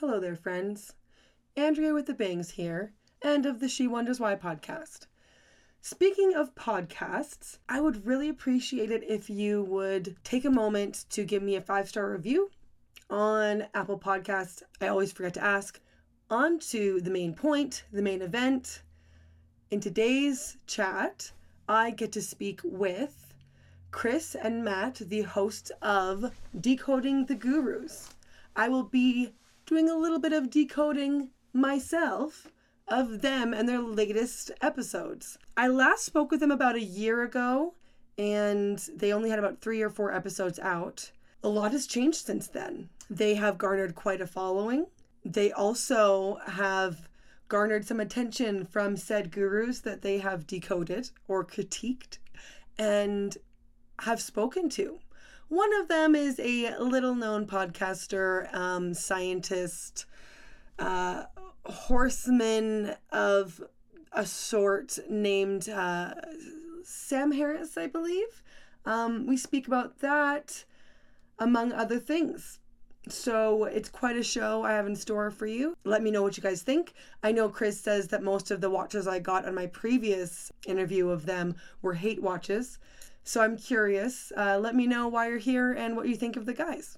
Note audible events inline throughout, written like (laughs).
Hello there, friends. Andrea with the Bangs here, and of the She Wonders Why podcast. Speaking of podcasts, I would really appreciate it if you would take a moment to give me a five star review on Apple Podcasts. I always forget to ask. On to the main point, the main event. In today's chat, I get to speak with Chris and Matt, the hosts of Decoding the Gurus. I will be doing a little bit of decoding myself of them and their latest episodes. I last spoke with them about a year ago, and they only had about three or four episodes out. A lot has changed since then. They have garnered quite a following. They also have garnered some attention from said gurus that they have decoded or critiqued and have spoken to. One of them is a little known podcaster, um, scientist, uh, horseman of a sort named uh, Sam Harris, I believe. Um, we speak about that among other things. So it's quite a show I have in store for you. Let me know what you guys think. I know Chris says that most of the watches I got on my previous interview of them were hate watches. So I'm curious. Uh, let me know why you're here and what you think of the guys.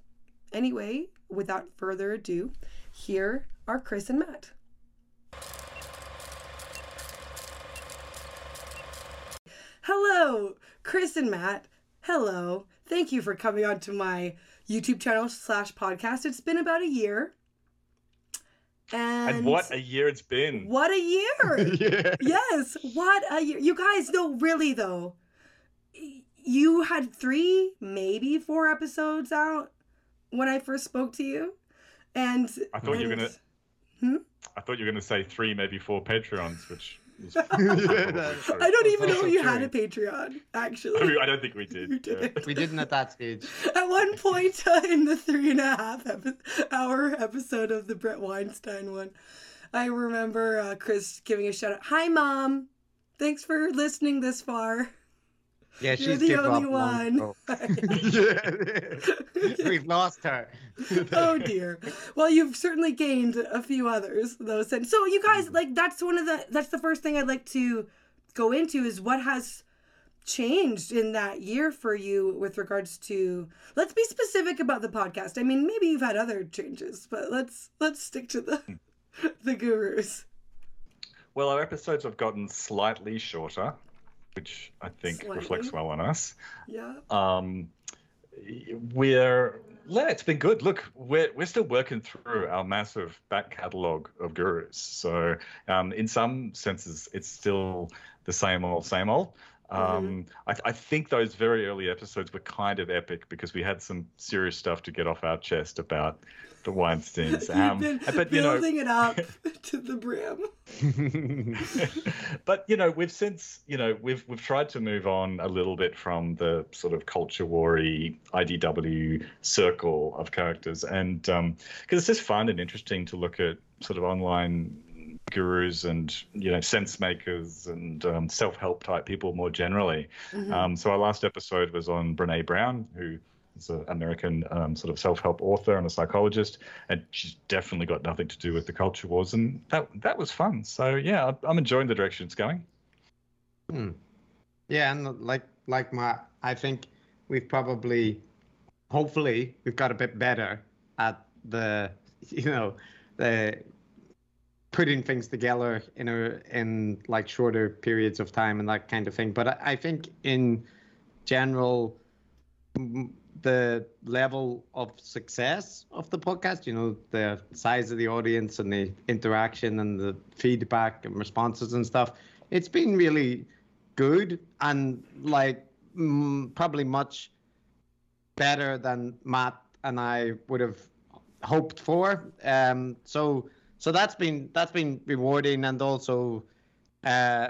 Anyway, without further ado, here are Chris and Matt. Hello, Chris and Matt. Hello. Thank you for coming on to my YouTube channel slash podcast. It's been about a year. And, And what a year it's been. what a year! (laughs) yeah. yes, what a year. You guys, no, really though. Y- You had three, maybe four episodes out when I first spoke to you. And I thought you were gonna- and- I thought you were going to say three, maybe four Patreons, which is (laughs) Yeah, probably that- true. I don't even know also you had a. Patreon, actually. I don't think we (laughs) did. You yeah. We didn't at that stage. At one point uh, in the three and a half epi- hour episode of the Bret Weinstein one, I remember uh, Chris giving a shout out. Hi, mom. Thanks for listening this far. Yeah, You're she's the given only one. (laughs) yeah. (laughs) We've lost her. (laughs) oh dear. Well, you've certainly gained a few others though since. So you guys mm. like that's one of the that's the first thing I'd like to go into is what has changed in that year for you with regards to let's be specific about the podcast. I mean, maybe you've had other changes, but let's let's stick to the hmm. the gurus. Well, our episodes have gotten slightly shorter, which I think reflects well on us. Yeah. Um, we're yeah, it's been good. Look, we're we're still working through our massive back catalogue of gurus. So, um, in some senses, it's still the same old, same old. Um, I, I think those very early episodes were kind of epic because we had some serious stuff to get off our chest about the Weinsteins. (laughs) Um, but you know, building it up (laughs) to the brim. but you know, we've since you know we've we've tried to move on a little bit from the sort of culture warry IDW circle of characters, and because it's just fun and interesting to look at sort of online gurus and you know sense makers and um, self-help type people more generally. Mhm. Um, so our last episode was on Brene Brown, who is an American um, sort of self-help author and a psychologist, and she's definitely got nothing to do with the culture wars, and that that was fun. So yeah, I'm enjoying the direction it's going. Hmm. Yeah, and like like my, I think we've probably, hopefully, we've got a bit better at the, (laughs) you know, the putting things together in a in like shorter periods of time and that kind of thing. But I, I think in general, the level of success of the podcast, you know, the size of the audience and the interaction and the feedback and responses and stuff, it's been really good and like mm, probably much better than Matt and I would have hoped for. Um, so so that's been that's been rewarding and also, uh,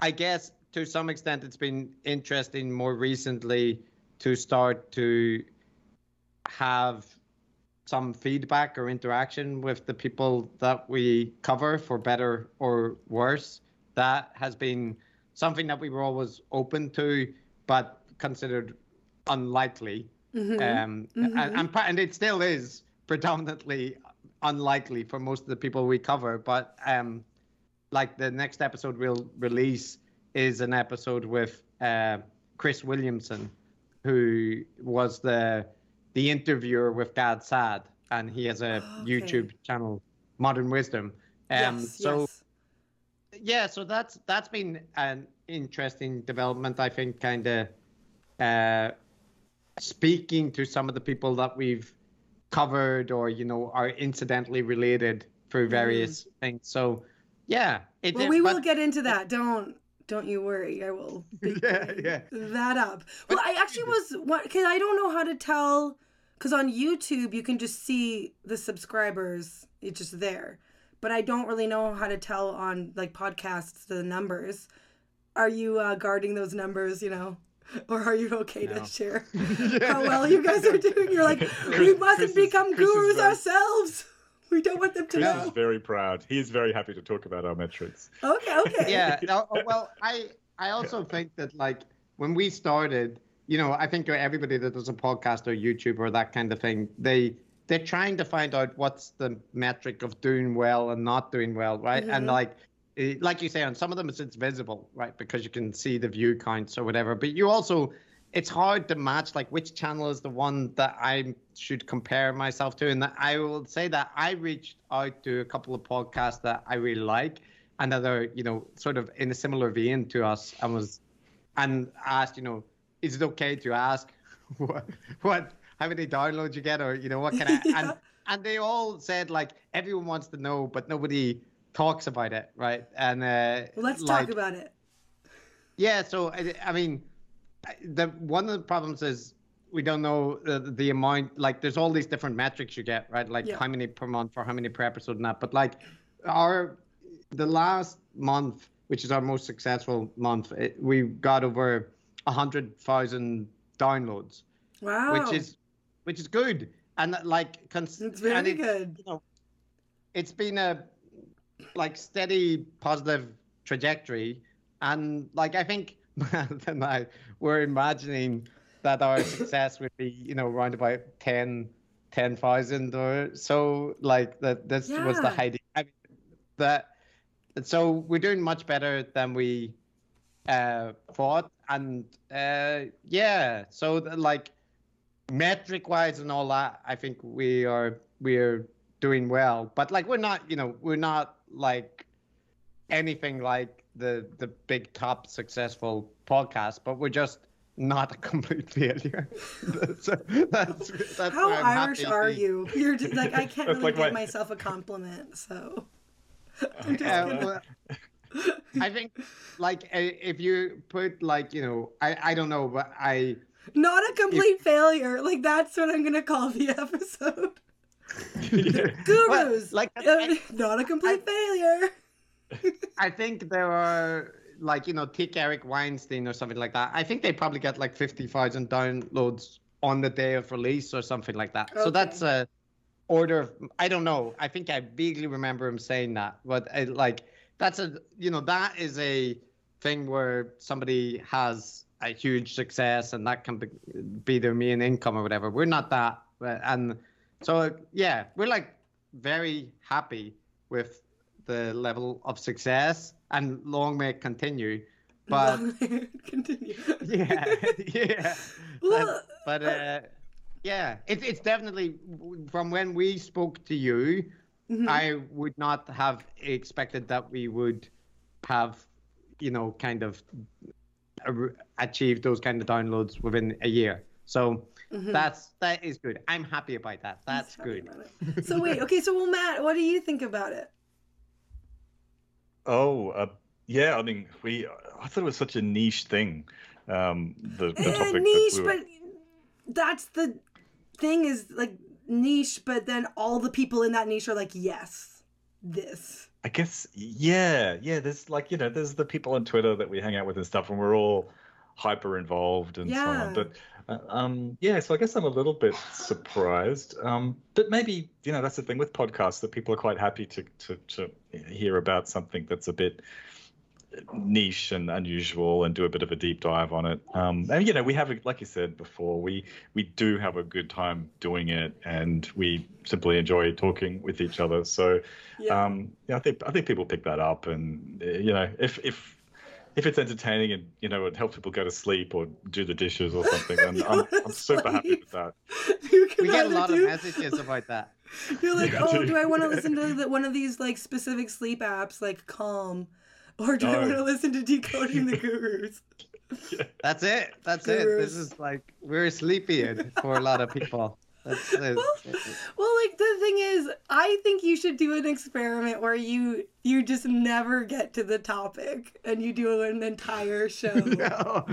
I guess to some extent it's been interesting more recently to start to have some feedback or interaction with the people that we cover for better or worse. That has been something that we were always open to, but considered unlikely. Mhm. Um, Mhm. and, and, and it still is predominantly unlikely for most of the people we cover. But um, like the next episode we'll release is an episode with uh, Chris Williamson, who was the the interviewer with Gad Saad, and he has a (gasps) Okay. YouTube channel, Modern Wisdom. Um, yes, so yes. yeah, so that's that's been an interesting development. I think, kind of uh, speaking to some of the people that we've covered, or you know, are incidentally related through various things. So yeah, it, Mm. Well, we but- will get into that. Don't don't you worry. I will (laughs) big Yeah, yeah. that up. Well, I actually was because I don't know how to tell because on YouTube you can just see the subscribers. It's just there, but I don't really know how to tell on like podcasts the numbers. Are you uh, guarding those numbers? You know. (laughs) Or are you okay No. to share (laughs) how well you guys are doing? You're like, we mustn't Chris become is gurus ourselves. We don't want them to Chris know. is very proud. He is very happy to talk about our metrics. Okay, okay. yeah (laughs) no, oh, well i i also think that like when we started you know i think everybody that does a podcast or youtube or that kind of thing they they're trying to find out what's the metric of doing well and not doing well right and Mhm. like like you say on some of them it's, it's visible right because you can see the view counts or whatever but you also it's hard to match like which channel is the one that I should compare myself to. And I will say that I reached out to a couple of podcasts that I really like and that are, you know, sort of in a similar vein to us and was and asked, you know, is it okay to ask (laughs) what what how many downloads you get or you know what can I (laughs) Yeah. and and they all said like everyone wants to know but nobody talks about it, right? And uh Well, let's like, talk about it. yeah, so I, I mean, the one of the problems is we don't know the, the amount. Like, there's all these different metrics you get, right? Like Yeah. how many per month or how many per episode and that. But like, our the last month, which is our most successful month, it, we got over a hundred thousand downloads, Wow. which is which is good. And like, cons- it's very and it- good. you know, it's been a like steady positive trajectory, and like I think Matt and I were imagining that our (laughs) success would be, you know, around about 10 10,000 or so. Like that, this was the Yeah. height. I mean, that. So we're doing much better than we uh, thought, and uh, yeah. So the, like metric wise and all that, I think we are we're doing well. But like we're not, you know, we're not like anything like the the big top successful podcast, but we're just not a complete failure. (laughs) so that's that's How why I'm Irish happy are to- you? You're just, like I can't really like give my- myself a compliment, so (laughs) I'm just Yeah, gonna- well, I think like uh, if you put like you know I I don't know but I not a complete failure. Like that's what I'm gonna call the (laughs) episode. Well, Gurus, like Uh, not a complete failure. I think there are like you know take Eric Weinstein or something like that. I think they probably get like fifty thousand downloads on the day of release or something like that. So that's a order of I don't know. I think I vaguely remember him saying that, but I, like that's a you know that is a thing where somebody has a huge success and that can be, be their main income or whatever. We're not that, and so yeah, we're like very happy with the level of success and long may it continue. (laughs) But continue. (laughs) yeah, (laughs) yeah. Well, But uh, yeah, it's it's definitely from when we spoke to you. Mhm. I would not have expected that we would have, you know, kind of achieved those kind of downloads within a year. So Mhm. that's that is good. I'm happy about that. That's good. So wait, okay, so well, Matt, what do you think about it? Oh, uh, yeah. I mean, we. I thought it was such a niche thing. Um, the, the Eh, topic niche, that we were, but that's the thing is like niche, but then all the people in that niche are like, yes, this. I guess, yeah, yeah. There's like you know, there's the people on Twitter that we hang out with and stuff, and we're all hyper involved and so on. But um, yeah, so I guess I'm a little bit surprised. Um, but maybe you know that's the thing with podcasts that people are quite happy to to to hear about something that's a bit niche and unusual and do a bit of a deep dive on it. Um, and you know, we have, like you said before, we we do have a good time doing it, and we simply enjoy talking with each other. So, Yeah. um, yeah, I think I think people pick that up, and you know, if if if it's entertaining and you know it helps people go to sleep or do the dishes or something, then (laughs) I'm, I'm super happy with that. We get a either lot of messages about that. (laughs) You're like, Yeah, oh, dude. do I want to (laughs) listen to the, one of these like specific sleep apps like Calm, or do I want to listen to Decoding the Gurus? That's it. That's it. This is like we're sleepy for a lot of people. That's it. Well, like the thing is, I think you should do an experiment where you you just never get to the topic and you do an entire (laughs) show. no.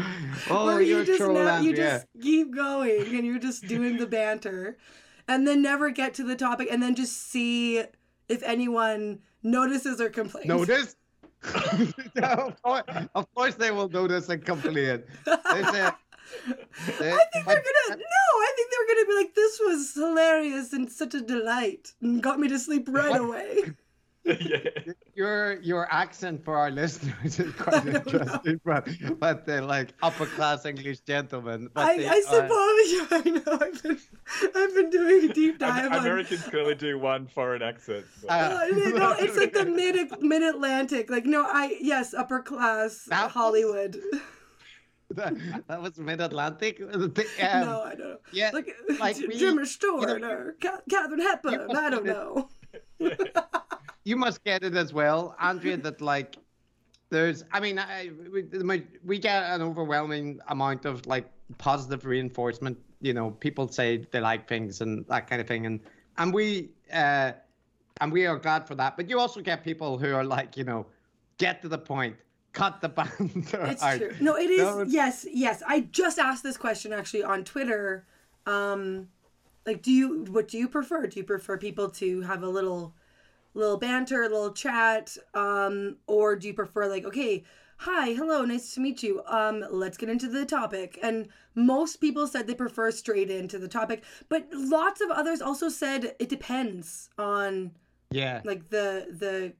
Oh, where you just ne- you just keep going and you're just doing the banter and then never get to the topic and then just see if anyone notices or complains. Notice? (laughs) no, of, course, of course they will notice and complain. They say, they- I think they're but- gonna no. I think they're gonna be like, "This was hilarious and such a delight, and got me to sleep right What? away." (laughs) yeah. your your accent for our listeners is (laughs) quite I don't know. interesting, but but they're like upper class English gentlemen. But I, they I are- suppose (laughs) I know. I've been I've been doing a deep dive Am- on. Americans can do one foreign accent. so- Uh, no, it's like the mid mid Atlantic. Like no, I yes, upper class That was- Hollywood. That, (laughs) that was mid Atlantic. (laughs) Um, no, I don't know. yeah, Like, like we- Jimmy Stewart know, or Ca- Katharine Hepburn. I don't know. (laughs) you must get it as well, Andrea. That like, there's. I mean, I, we, we get an overwhelming amount of like positive reinforcement. You know, people say they like things and that kind of thing, and and we uh, and we are glad for that. But you also get people who are like, you know, get to the point, cut the banter (laughs) It's out. true. No, it is. No, yes, yes. I just asked this question actually on Twitter. Um, like, do you what do you prefer? Do you prefer people to have a little, little banter, a little chat, um, or do you prefer like, okay, hi, hello, nice to meet you. Um, let's get into the topic. And most people said they prefer straight into the topic, but lots of others also said it depends on Yeah. like the the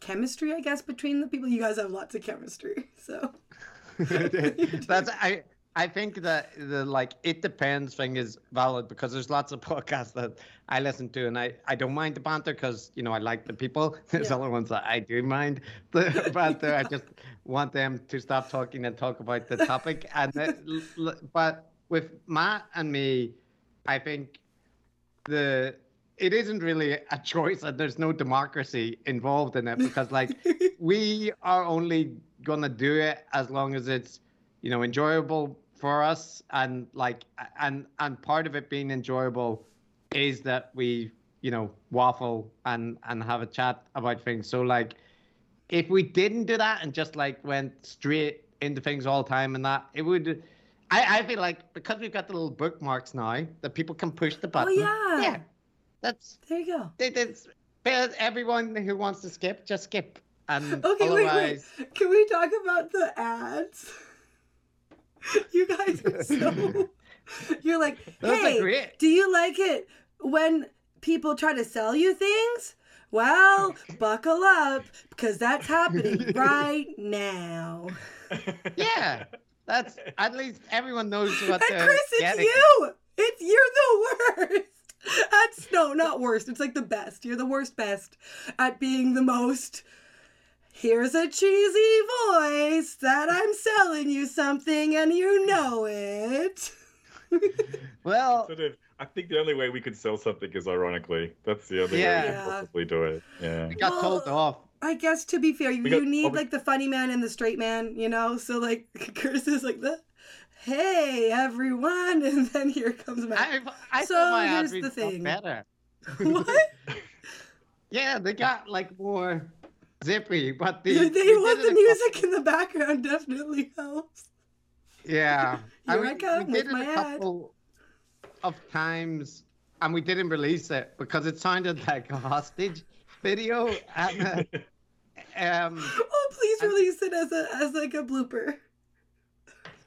chemistry, I guess, between the people. You guys have lots of chemistry, (laughs) so. (laughs) That's I. I think that the like it depends thing is valid because there's lots of (laughs) podcasts that I listen to and I, I don't mind the banter because you know I like the people. There's Yeah. other ones that I do mind the banter. I just want them to stop talking and talk about the topic. And it- but with Matt and me, I think the it isn't really a choice and there's no democracy involved in it because like (laughs) we are only gonna do it as long as it's you know enjoyable for us. And like and and part of it being enjoyable is that we you know waffle and and have a chat about things. So like if we didn't do that and just like went straight into things all the time and that it would I, I feel like because we've got the little bookmarks now that people can push the oh, button. Oh, yeah. yeah that's There you go. it, it's but everyone who wants to skip just skip and Okay, wait, otherwise wait. Can we talk about the ads? (laughs) You guys are so. (laughs) You're like, Those hey, great." do you like it when people try to sell you things? Well, (laughs) buckle up because that's happening right now. yeah that's at least everyone knows what And they're Chris, it's getting. you. It's you're the worst. (laughs) That's no, not worst. It's like the best. You're the worst best at being the most. Here's a cheesy voice that I'm selling you something and you know it. (laughs) well Sort of, I think the only way we could sell something is ironically. That's the only Yeah. way we Yeah. could possibly do it. Yeah. we got told off I guess to be fair, you, got- you need like the funny man and the straight man, you know? So like (laughs) Chris is like the hey everyone (laughs) and then here comes Matt. I, I So thought my here's the thing. better (laughs) (laughs) what? yeah they got like more zippy but the they we did want the a music in the background definitely helps. Yeah. Here and I we, come we with did it my a ad. couple of times and we didn't release it because it sounded like a hostage video. And, uh, um, Oh, please And- release it as a as like a blooper.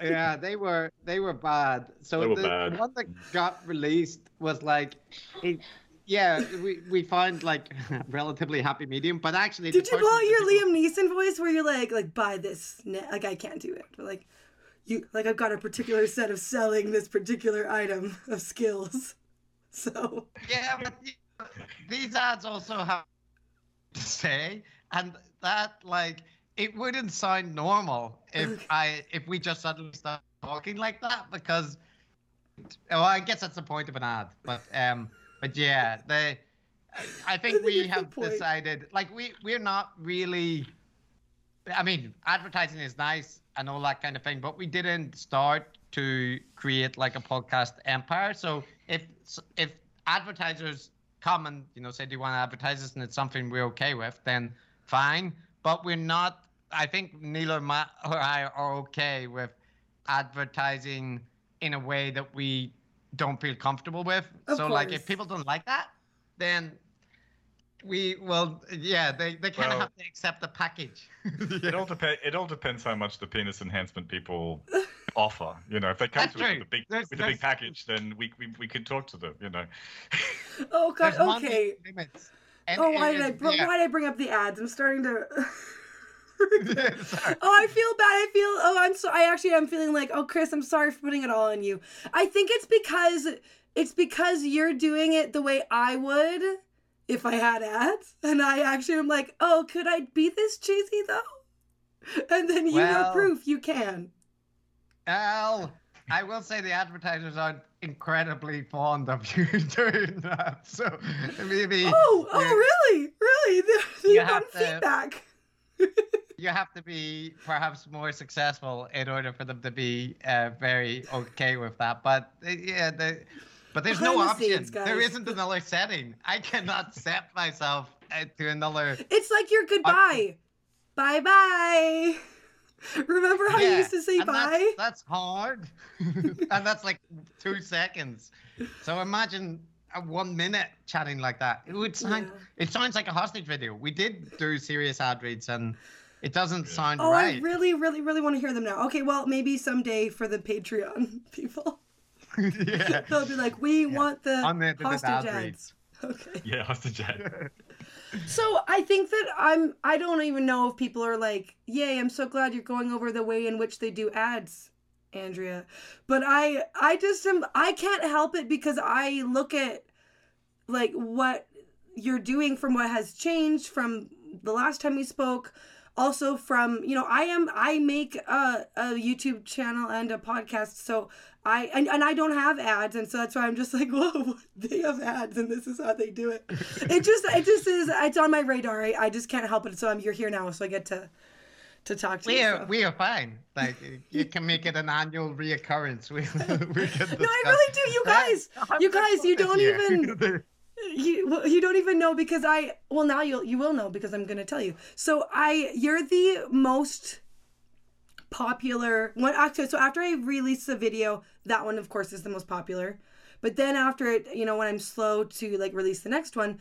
Yeah, they were they were bad. So They were the bad. one that got released was like it, yeah, we, we find like (laughs) relatively happy medium, but actually, Did you pull out your Liam Neeson voice where you're like, like buy this? Ne- like I can't do it, but like, you like I've got a particular set of selling this particular item of skills. (laughs) So Yeah, but the- these ads also have to say, and that like it wouldn't sound normal if (laughs) I if we just suddenly start talking like that because well, I guess that's the point of an ad. But um, but yeah, they. I think (laughs) think we have decided like we we're not really. I mean, advertising is nice and all that kind of thing, but we didn't start to create like a podcast empire. So if if advertisers come and you know say do you want to advertise this and it's something we're okay with, then fine. But we're not. I think Neil or, Matt or I are okay with advertising in a way that we don't feel comfortable with. Of so like if people don't like that, then we well yeah they, they kind of Well- have to accept the package. (laughs) It all depends. It all depends how much the penis enhancement people (laughs) offer. You know, if they come That's to us with a big There's- with a big package, then we, we we could talk to them. You know. oh god, There's okay. And Oh, it why did I yeah. why did I bring up the ads? I'm starting to. (laughs) (laughs) Oh, I feel bad. I feel. Oh, I'm so. I actually am feeling like. Oh, Chris, I'm sorry for putting it all on you. I think it's because it's because you're doing it the way I would if I had ads, and I actually am like, oh, could I be this cheesy though? And then you have proof you can. Well, I will say the advertisers are incredibly fond of you (laughs) doing that. So maybe Oh, oh, really, really? (laughs) You You've gotten have to- feedback. You have to be perhaps more successful in order for them to be uh, very okay with that. But uh, yeah, the, but there's no Behind the option. scenes, there isn't another setting. I cannot (laughs) set myself uh, to another. It's like your goodbye. Bye bye. Remember how you used to say bye? That's, that's hard, (laughs) and that's like two seconds. So imagine a one minute chatting like that. It would sound. Yeah. It sounds like a hostage video. We did do serious ad reads, and it doesn't sound Oh, right. I really, really, really want to hear them now. Okay, well, maybe someday for the Patreon (laughs) people, yeah. (laughs) they'll be like, "We want the Unedited hostage ad ads." Okay. Yeah, hostage ad. (laughs) So I think that I'm. I don't even know if people are like, "Yay! I'm so glad you're going over the way in which they do ads." Andrea, but I I just am I can't help it because I look at like what you're doing from what has changed from the last time we spoke also from you know i am i make a, a youtube channel and a podcast so i and, and i don't have ads and so that's why i'm just like (laughs) whoa they have ads and this is how they do it (laughs) it just it just is it's on my radar i, I just can't help it so i'm you're here now so i get to to talk to We you are so. we are fine. Like you can make it an annual reoccurrence. We, (laughs) we can no i really do you guys you guys you don't even you you don't even know because I well now you'll you will know because I'm gonna tell you. So I you're the most popular one actually so after I release a video, that one of course is the most popular. But then after it, you know, when I'm slow to like release the next one,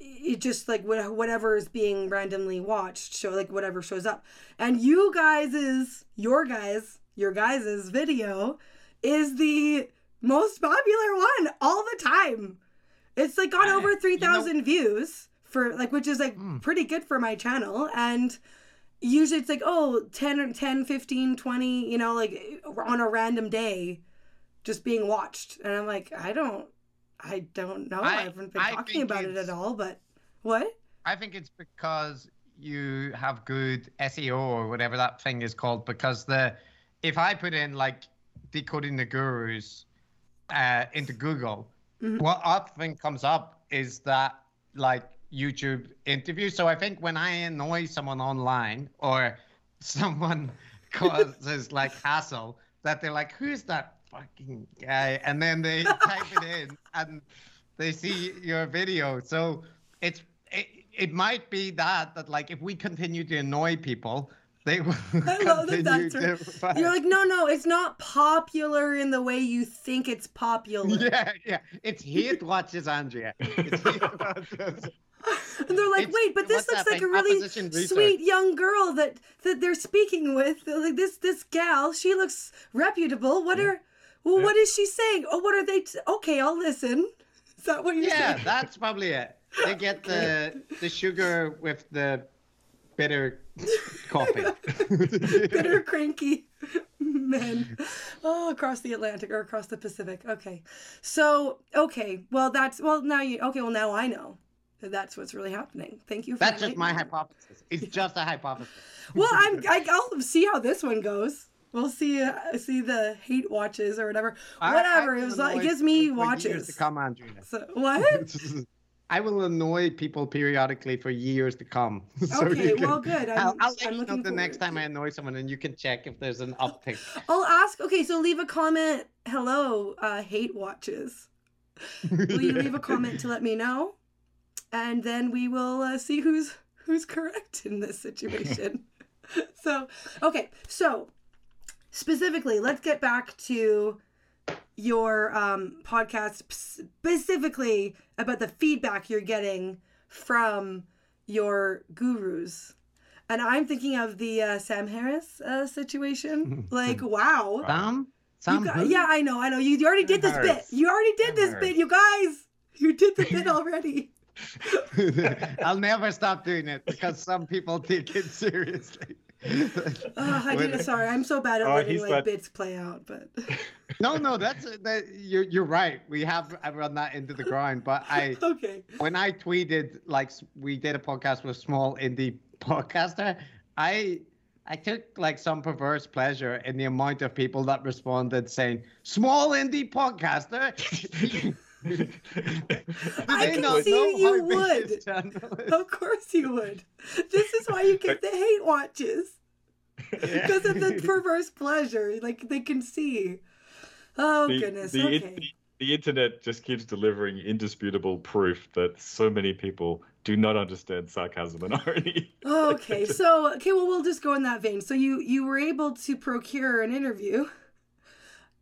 it just like wha- whatever is being randomly watched, show like whatever shows up. And you guys is your guys, your guys' video is the most popular one all the time. It's like got over you know- 3,000 views for like which is like Mm. pretty good for my channel and usually it's like oh 10 10 15 20 you know like on a random day just being watched and i'm like i don't i don't know i, I- haven't been I talking about it at all but what I think it's because you have good SEO or whatever that thing is called. Because the if I put in like decoding the gurus uh, into Google, Mhm. what often comes up is that like YouTube interview. So I think when I annoy someone online or (laughs) someone causes like hassle, that they're like, "Who's that fucking guy?" And then they (laughs) type it in and they see your video. So it's it, it might be that that like if we continue to annoy people, they will (laughs) I love that that's find- you're like no no it's not popular in the way you think it's popular (laughs) Yeah, yeah. It's hate watches, Andrea. It's watches. (laughs) and they're like It's- wait but this looks that like a really sweet young girl that that they're speaking with like this this gal she looks reputable what are well Yeah. what is she saying oh what are they t- okay i'll listen Is that what you're Yeah, saying? that's probably it. They get the the sugar with the bitter coffee. (laughs) Bitter (laughs) cranky men. Oh, across the Atlantic or across the Pacific. Okay. So, okay. Well, that's, well, now you, okay, well, now I know that that's what's really happening. Thank you for That's just my me. hypothesis. It's just a hypothesis. Well, I'm, I, I'll see how this one goes. We'll see, uh, see the hate watches or whatever. I- Whatever. I it was like, it gives me people for years watches. to come, Andrea. So, what? (laughs) I will annoy people periodically for years to come. (laughs) So Okay, can- well, good. I'm- I'll, I'll you know the next time I annoy someone, and you can check if there's an uptick. (laughs) I'll ask. Okay, so leave a comment. Hello, uh, hate watches. Will you leave a (laughs) comment to let me know? And then we will uh, see who's who's correct in this situation. so, okay, so specifically, let's get back to your um, podcast specifically about the feedback you're getting from your gurus. And I'm thinking of the uh, Sam Harris uh, situation. Like, wow. Sam? Sam? got- who? yeah, I know, I know. You, you already did this bit. You already did Sam this Harris. bit, you guys. You did the bit (laughs) already. (laughs) I'll never stop doing it because some people take it seriously. Oh, I When- did, sorry, I'm so bad at Oh, letting he's like that- bits play out, but no, no, that's that, you're you're right. We have I run that into the ground, but I (laughs) okay. when I tweeted like we did a podcast with small indie (laughs) podcaster, I I took like some perverse pleasure in the amount of people that responded saying small indie podcaster. (laughs) Do I they can see you would. this channel is? Of course you would. This is why you get the hate watches. Because of the (laughs) perverse pleasure. Like they can see. Oh the, goodness. the, okay. the, the internet just keeps delivering indisputable proof that so many people do not understand sarcasm and irony. okay so okay well we'll just go in that vein so you you were able to procure an interview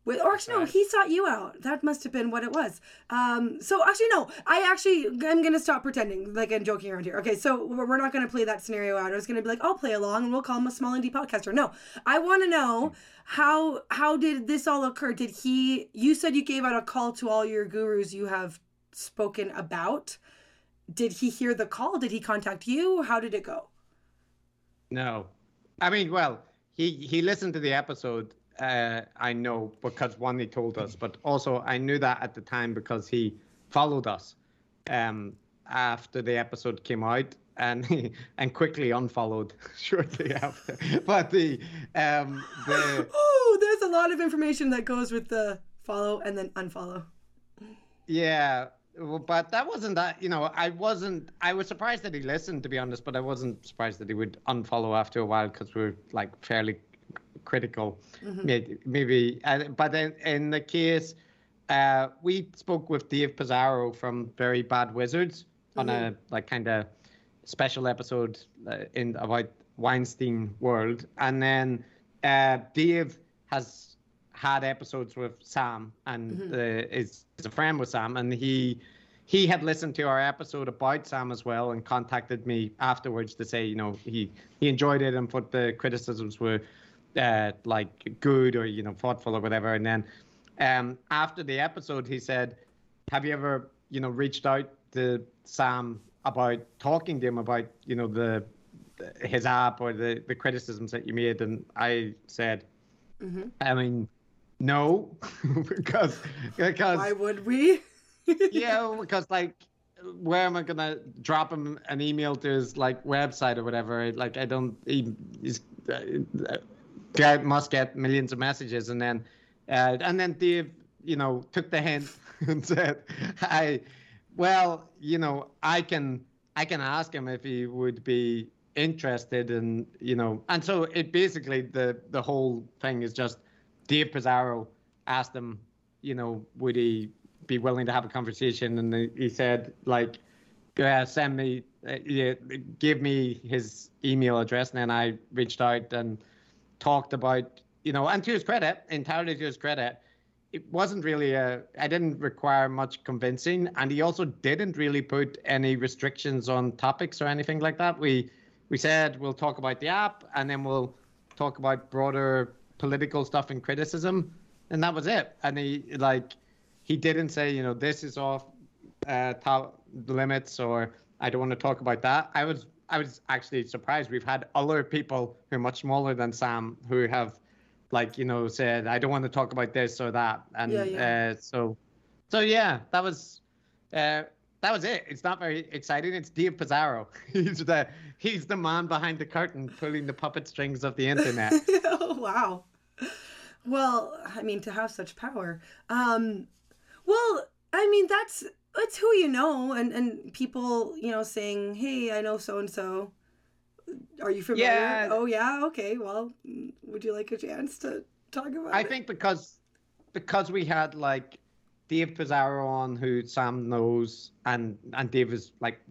with or actually no he sought you out. That must have been what it was. Um so actually no. I actually i'm gonna stop pretending like i'm joking around here. Okay so we're we're not gonna play that scenario out. I was gonna be like i'll play along and we'll call him a small indie podcaster. No. I want to know how how did this all occur? Did he you said you gave out a call to all your gurus you have spoken about. Did he hear the call? Did he contact you? How did it go? No, I mean, well, he he listened to the episode. Uh, I know because one he told us, but also I knew that at the time because he followed us um, after the episode came out and he, (laughs) and quickly unfollowed (laughs) shortly after. (laughs) But the um, the oh, there's a lot of information that goes with the follow and then unfollow. Yeah, well, but that wasn't that. You know, I wasn't. I was surprised that he listened, to be honest. But I wasn't surprised that he would unfollow after a while because we're like fairly critical. Maybe, maybe. Uh, but in, in the case, uh, we spoke with Dave Pizarro from Very Bad Wizards on a like kind of special episode uh, in about Weinstein World, and then uh, Dave has had episodes with Sam and uh, is, is a friend with Sam, and he he had listened to our episode about Sam as well and contacted me afterwards to say, you know, he he enjoyed it and thought the criticisms were uh, like good or you know thoughtful or whatever. And then um, after the episode, he said, "Have you ever you know reached out to Sam about talking to him about you know the his app or the the criticisms that you made?" And I said, I mean, no, (laughs) because because Why would we? (laughs) yeah, because like, where am I gonna drop him an email to his like website or whatever? Like, I don't. He, he's uh, must get millions of messages, and then uh, and then Dave, you know, took the hint (laughs) and said, "I, well, you know, I can I can ask him if he would be interested in you know." And so it basically the the whole thing is just Dave Pizarro asked him, you know, would he be willing to have a conversation? And he- he said, like, yeah, send me, uh, yeah, give me his email address. And then I reached out and talked about, you know, and to his credit, entirely to his credit, it wasn't really a, I didn't require much convincing. And he also didn't really put any restrictions on topics or anything like that. We, we said we'll talk about the app and then we'll talk about broader political stuff and criticism. And that was it. And he, like, he didn't say, you know, this is off uh, top limits or I don't want to talk about that. I was I was actually surprised. We've had other people who are much smaller than Sam who have, like you know, said I don't want to talk about this or that, and Yeah, yeah. Uh, so, so yeah, that was. Uh, that was it. It's not very exciting. It's Dave Pizarro. (laughs) he's the he's the man behind the curtain, pulling the puppet strings of the internet. (laughs) oh wow. Well, I mean, to have such power. Um, well, I mean, that's that's who you know, and and people, you know, saying, "Hey, I know so and so." Are you familiar? Yeah. Oh yeah. Okay. Well, would you like a chance to talk about I it? think because because we had like Dave Pizarro on, who Sam knows, and and Dave is like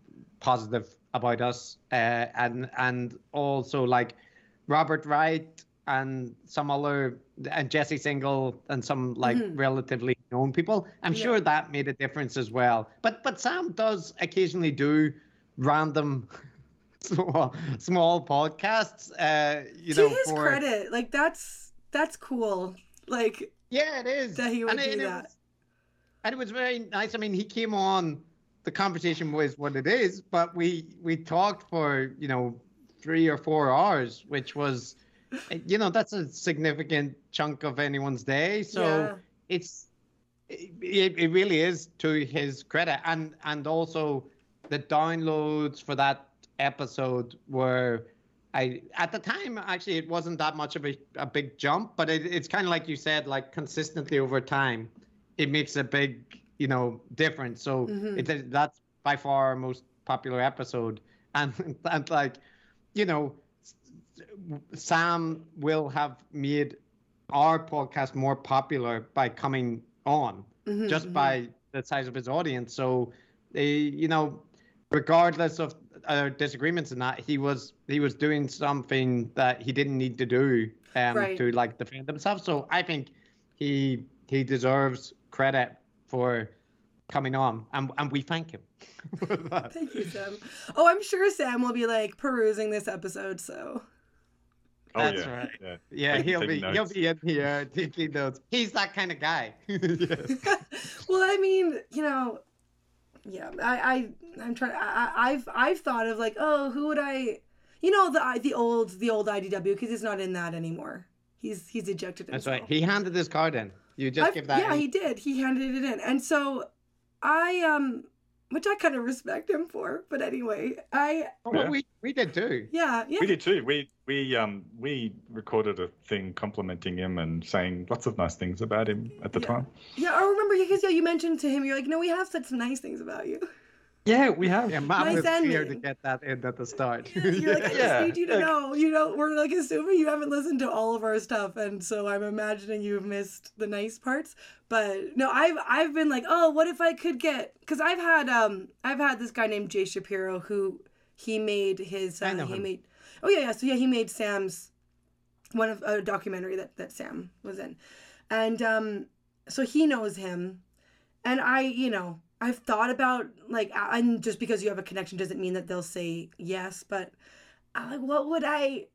positive about us, uh, and and also like Robert Wright and some other and Jesse Singal and some like Mhm. relatively known people. I'm Yeah. sure that made a difference as well. But but Sam does occasionally do random. (laughs) Small, small podcasts, uh, you to know, his for credit, like that's that's cool. Like, Yeah, it is. that he would and do it, and it that. was, and it was very nice. I mean, he came on. The conversation was what it is, but we we talked for you know three or four hours, which was, (laughs) you know, that's a significant chunk of anyone's day. So Yeah. it's it, it really is to his credit, and and also the downloads for that episode were. I at the time actually it wasn't that much of a, a big jump, but it, it's kind of like you said, like consistently over time, it makes a big you know difference. So Mhm. it that's by far our most popular episode, (laughs) and and like you know, Sam will have made our podcast more popular by coming on Mhm, just mhm. by the size of his audience. So, eh, you know, regardless of our disagreements in that, he was he was doing something that he didn't need to do um, Right. to like defend himself. So I think he he deserves credit for coming on, and and we thank him. (laughs) Thank you, Sam. Oh, I'm sure Sam will be like perusing this episode. So Oh, That's yeah, right. Yeah. Yeah, Taking- he'll be taking he'll be in here (laughs) taking notes. He's that kind of guy. (laughs) (laughs) Well, I mean, you know, yeah, I, I, I'm trying. I, I- I've, I've thought of like, oh, who would I, you know, the, I- the old, the old IDW because he's not in that anymore. He's, he's ejected That's himself. right. He handed his card in. You just I've- give that. Yeah, in. he did. He handed it in, and so I, um, which I kind of respect him for. But anyway, I, Oh, well, we we did too. yeah, yeah. We did too. We we um we recorded a thing complimenting him and saying lots of nice things about him at the Yeah. time. Yeah, I remember because yeah, you mentioned to him, you're like, no, we have said some nice things about you. Yeah, we have. Yeah, Matt Nice was here to get that in at the start. You're like, I just (laughs) need you to like- know, you know, we're like assuming you haven't listened to all of our stuff, and so I'm imagining you've missed the nice parts. But no, I've I've been like, oh, what if I could get? Because I've had um I've had this guy named Jay Shapiro who he made his uh, I know he him. made oh yeah yeah so yeah he made Sam's one of a documentary that that Sam was in, and um so he knows him, and I you know I've thought about like and just because you have a connection doesn't mean that they'll say yes, but I like what would I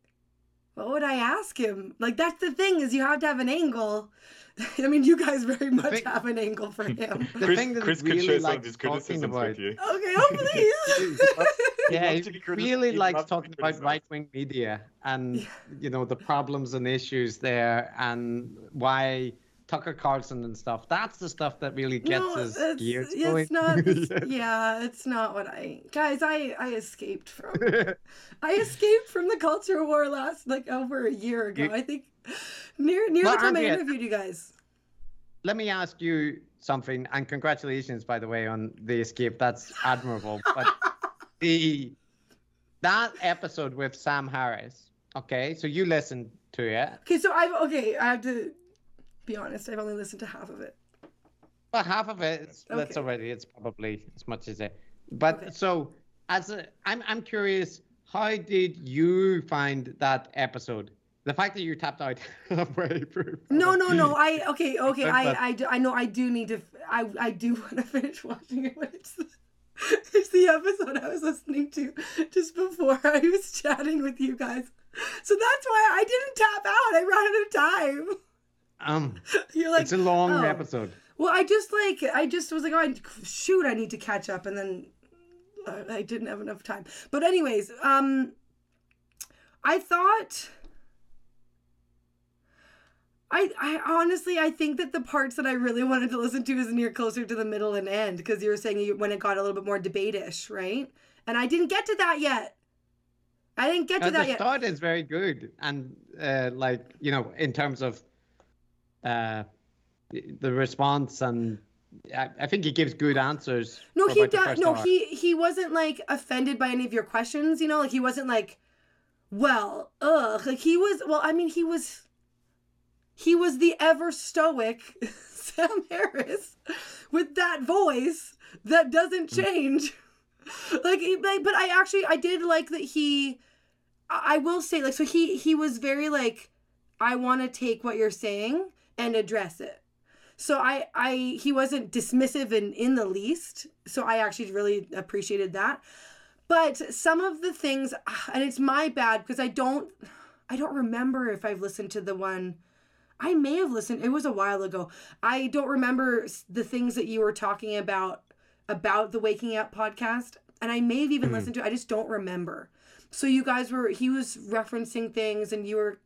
what would I ask him? Like that's the thing is you have to have an angle. (laughs) I mean, you guys very much think- have an angle for (laughs) him. The Chris, thing that Chris he could really share some likes of his talking criticisms about- with you. (laughs) Okay, oh please. yeah, loves he to be really he likes loves talking about right wing media and Yeah. you know the problems and issues there and why Tucker Carlson and stuff. That's the stuff that really gets no, his it's, gears it's going. not. (laughs) It's. Yeah, it's not what I guys. I I escaped from. I (laughs) escaped from the culture war last like over a year ago. You- I think near near the time I interviewed you guys. Let me ask you something, and congratulations, by the way, on the escape. That's admirable. But (laughs) the that episode with Sam Harris. Okay, so you listened to it. Okay, so I've okay. I have to be honest. I've only listened to half of it. Well, half of it, it's, that's already, it's probably as much as it. But Okay. so, as a, I'm, I'm curious, how did you find that episode? The fact that you tapped out halfway through. No, no, no. I okay, okay. I, I, do- I know. I do need to. I, I do (laughs) want to finish watching it, but it's the, it's the episode I was listening to just before I was chatting with you guys. So that's why I didn't tap out. I ran out of time. Um, (laughs) You're like, it's a long oh. episode. Well, I just like I just was like, oh, I, shoot, I need to catch up, and then I didn't have enough time. But anyways, um, I thought. I, I honestly I think that the parts that I really wanted to listen to is near closer to the middle and end because you were saying you, when it got a little bit more debate-ish, right? And I didn't get to that yet. I didn't get to Uh, that the yet. start is very good, and uh, like you know, in terms of uh, the response, and I, I think he gives good answers. No, he does. No, hour. he he wasn't like offended by any of your questions. You know, like he wasn't like, well, ugh. Like he was. Well, I mean, he was. He was the ever stoic (laughs) Sam Harris with that voice that doesn't Mm. change. (laughs) like, like, but I actually I did like that he. I I will say like so he he was very like, I want to take what you're saying and address it. So I I he wasn't dismissive in in the least. So I actually really appreciated that. But some of the things and it's my bad because I don't I don't remember if I've listened to the one I may have listened. It was a while ago. I don't remember the things that you were talking about about the Waking Up podcast and I may have even Hmm. listened to it. I just don't remember. So you guys were he was referencing things and you were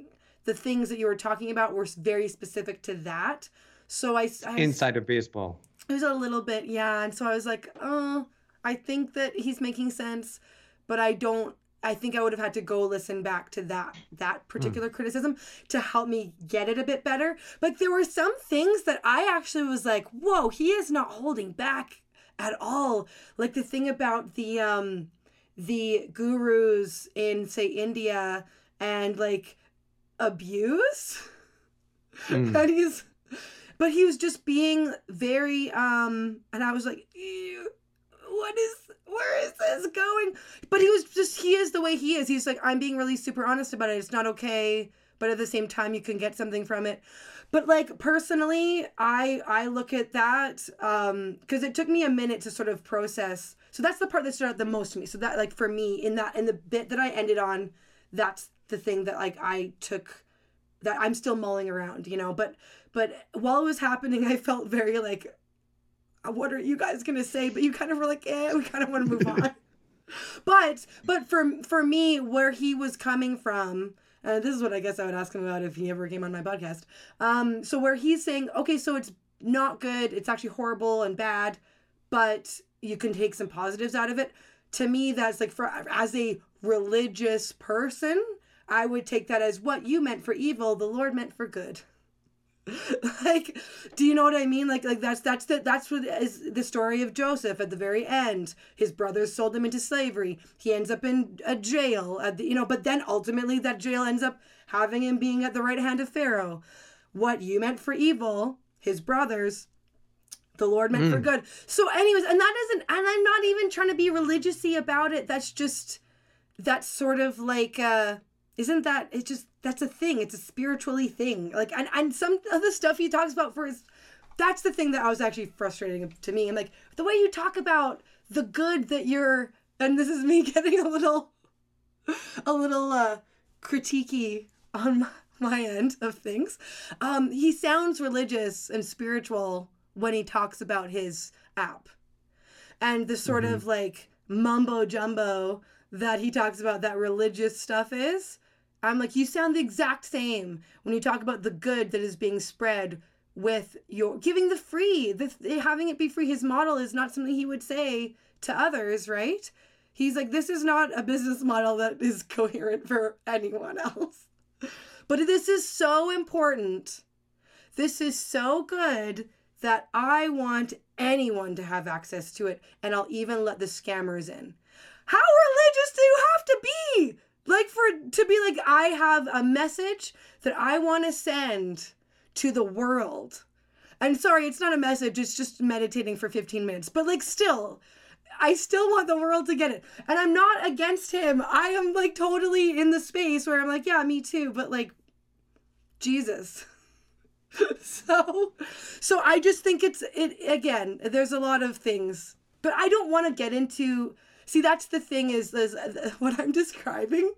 the things that you were talking about were very specific to that. So I, I inside of baseball. it was a little bit, yeah. And so I was like, oh, I think that he's making sense, but I don't. I think I would have had to go listen back to that that particular criticism to help me get it a bit better. But there were some things that I actually was like, whoa, he is not holding back at all. Like the thing about the um the gurus in say India and like abuse. Mm. and he's but he was just being very um and i was like what is where is this going? But he was just he is the way he is. He's like i'm being really super honest about it. It's not okay but at the same time you can get something from it. But like personally i i look at that um because it took me a minute to sort of process. So that's the part that stood out the most to me. So that like for me in that in the bit that i ended on that's the thing that like i took that I'm still mulling around, you know. But but while it was happening, I felt very like, what are you guys gonna say? But you kind of were like, eh, we kind of want to move on. (laughs) but but for for me, where he was coming from, uh, this is what I guess I would ask him about if he ever came on my podcast. Um, so where he's saying, okay, so it's not good, it's actually horrible and bad, but you can take some positives out of it. To me, that's like for as a religious person, I would take that as what you meant for evil, the Lord meant for good. (laughs) like, do you know what I mean? Like, like that's that's the that's what is the story of Joseph at the very end. His brothers sold him into slavery. He ends up in a jail at the, you know, but then ultimately that jail ends up having him being at the right hand of Pharaoh. What you meant for evil, his brothers, the Lord meant for good. So, anyways, and that isn't, and I'm not even trying to be religiousy about it. That's just that's sort of like uh isn't that it's just that's a thing. It's a spiritually thing. Like and, and some of the stuff he talks about for his that's the thing that i was actually frustrating to me. And like the way you talk about the good that you're and this is me (laughs) getting a little a little uh critiquey on my, my end of things. Um he sounds religious and spiritual when he talks about his app. And the sort of like mumbo jumbo that he talks about that religious stuff is i'm like you sound the exact same when you talk about the good that is being spread with your giving the free the having it be free his model is not something he would say to others right he's like this is not a business model that is (laughs) coherent for anyone else but this is so important this is so good that I want anyone to have access to it, and I'll even let the scammers in. How religious do you have to be? Like for to be like I have a message that I want to send to the world. And sorry, it's not a message, it's just meditating for 15 minutes. But like still, I still want the world to get it. And I'm not against him. I am like totally in the space where I'm like, yeah, me too, but like Jesus. (laughs) so so I just think it's it again, there's a lot of things. But I don't want to get into See, that's the thing is, is uh, what I'm describing.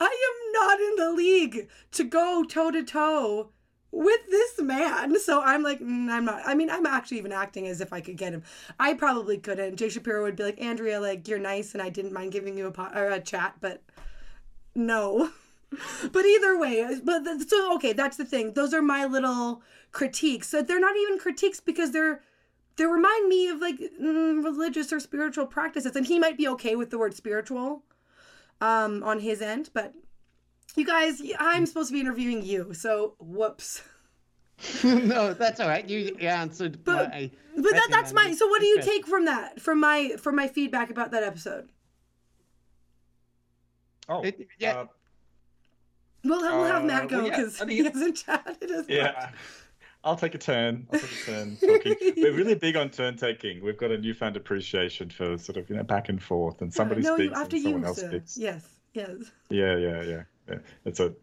I am not in the league to go toe to toe with this man. So I'm like, mm, I'm not. I mean, I'm actually even acting as if I could get him. I probably couldn't. Jay Shapiro would be like, Andrea, like you're nice, and I didn't mind giving you a po- or a chat, but no. (laughs) but either way, but the, so okay, that's the thing. Those are my little critiques. So they're not even critiques because they're they remind me of like mm, religious or spiritual practices, and he might be okay with the word spiritual, um, on his end, but you guys, I'm supposed to be interviewing you, so whoops. (laughs) no, that's all right. You, you answered. But my but that, that's my. So what do you take from that? From my from my feedback about that episode? Oh, It- yeah. uh, We'll, we'll have Uh, Matt go well, yeah, because I he hasn't (laughs) chatted as much. I'll take a turn. I'll take a turn (laughs) talking. We're really big on turn taking. We've got a newfound appreciation for sort of you know back and forth, and somebody no, speaks after and someone you, else sir. speaks. Yes, yes. Yeah, yeah, yeah. yeah. It's a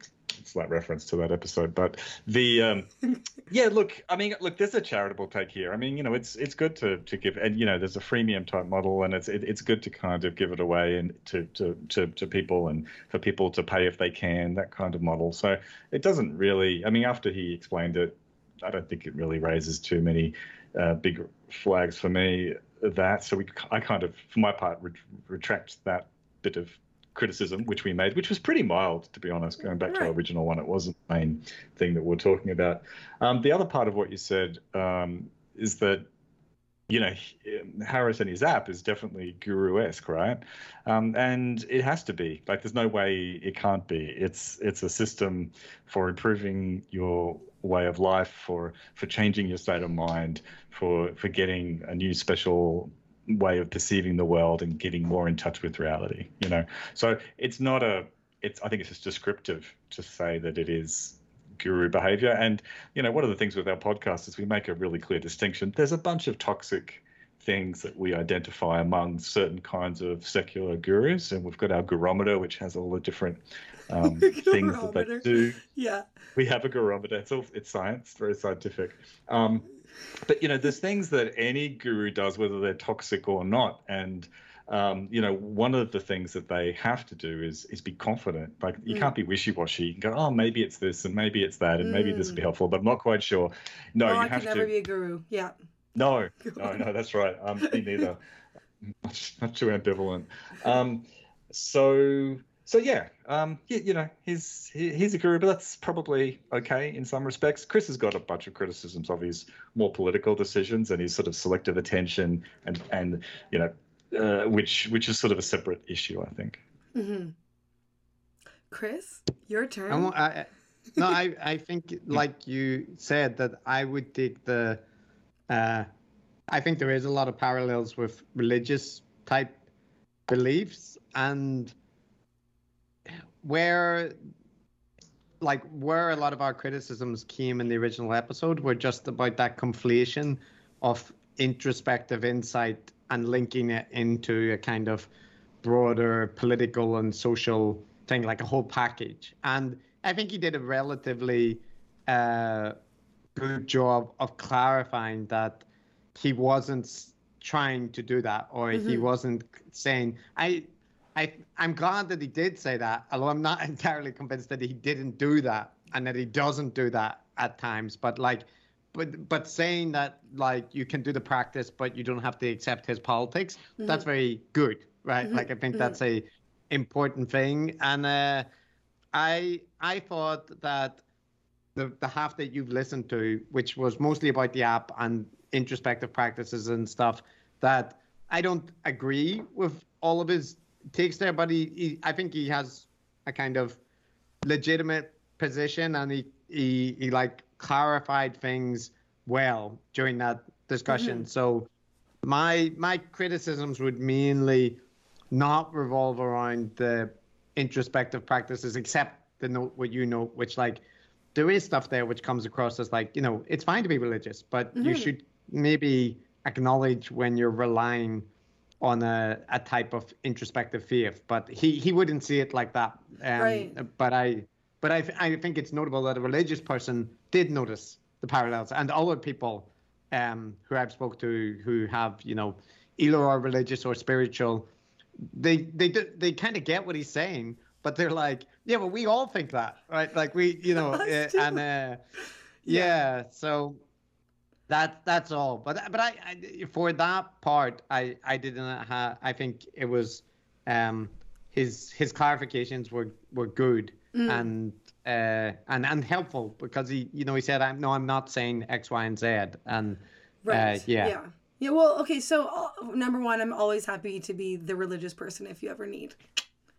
slight reference to that episode, but the um, (laughs) yeah. Look, I mean, look, there's a charitable take here. I mean, you know, it's it's good to to give, and you know, there's a freemium type model, and it's it, it's good to kind of give it away and to, to to to people and for people to pay if they can, that kind of model. So it doesn't really. I mean, after he explained it, I don't think it really raises too many uh, big flags for me. That so we, I kind of, for my part, ret- retract that bit of criticism which we made, which was pretty mild, to be honest. Going back to our original one, it wasn't the main thing that we're talking about. Um, the other part of what you said um, is that you know Harris and his app is definitely guru-esque, right? Um, and it has to be. Like, there's no way it can't be. It's it's a system for improving your way of life, for for changing your state of mind, for for getting a new special way of perceiving the world and getting more in touch with reality. You know, so it's not a. It's I think it's just descriptive to say that it is guru behavior. And you know, one of the things with our podcast is we make a really clear distinction. There's a bunch of toxic things that we identify among certain kinds of secular gurus, and we've got our gurometer, which has all the different um, (laughs) things that they do Yeah. we have a gurometer. It's all it's science, very scientific. Um, but you know, there's things that any guru does, whether they're toxic or not, and um, you know, one of the things that they have to do is is be confident. Like you Mm. can't be wishy-washy. You can go, oh, maybe it's this, and maybe it's that, and maybe this will be Mm. helpful, but I'm not quite sure. No, oh, you I have could never be a guru. Yeah. No, (laughs) no, no, that's right. Um, me neither. (laughs) Much, not too ambivalent. Um, so, so yeah, um, yeah, you know, he's he, he's a guru, but that's probably okay in some respects. Chris has got a bunch of criticisms of his more political decisions and his sort of selective attention, and and you know, uh, which which is sort of a separate issue, I think. hmm Chris, your turn. I, won't- I, I- no, I, I think like you said that I would take the, uh, I think there is a lot of parallels with religious type beliefs and where, like where a lot of our criticisms came in the original episode were just about that conflation of introspective insight and linking it into a kind of broader political and social thing, like a whole package. And I think he did a relatively uh, good job of clarifying that he wasn't trying to do that, or he Mhm. wasn't saying. I, I, I'm glad that he did say that, although I'm not (laughs) entirely convinced that he didn't do that and that he doesn't do that at times. But like, but but saying that like you can do the practice, but you don't have to accept his politics. That's very good, right? Mhm, Like I think mhm. that's a important thing. And uh, I I thought that the the half that you've listened to, which was mostly about the app and introspective practices and stuff, that I don't agree with all of his takes there, but he, he I think he has a kind of legitimate position and he he, he like clarified things well during that discussion. So my my criticisms would mainly not revolve around the introspective practices, except the note what you know, which like there is stuff there which comes across as like you know it's fine to be religious, but you Mhm. should maybe acknowledge when you're relying on a, a type of introspective faith. But he he wouldn't see it like that. Um, Right. But I but I I think it's notable that a religious person did notice the parallels, and other people um, who I've spoke to who have you know either are religious or spiritual, they they do, they kind of get what he's saying, but they're like, yeah, but we all think that, right? Like we, you know, (laughs) uh, and uh, yeah. So that that's all. But but I, I for that part I I didn't have. I think it was um his his clarifications were were good Mm. and uh and and helpful because he you know he said I'm no I'm not saying X Y and Z and Right. uh, yeah. Yeah. Yeah. Well, okay. So uh, number one, I'm always happy to be the religious person if you ever need.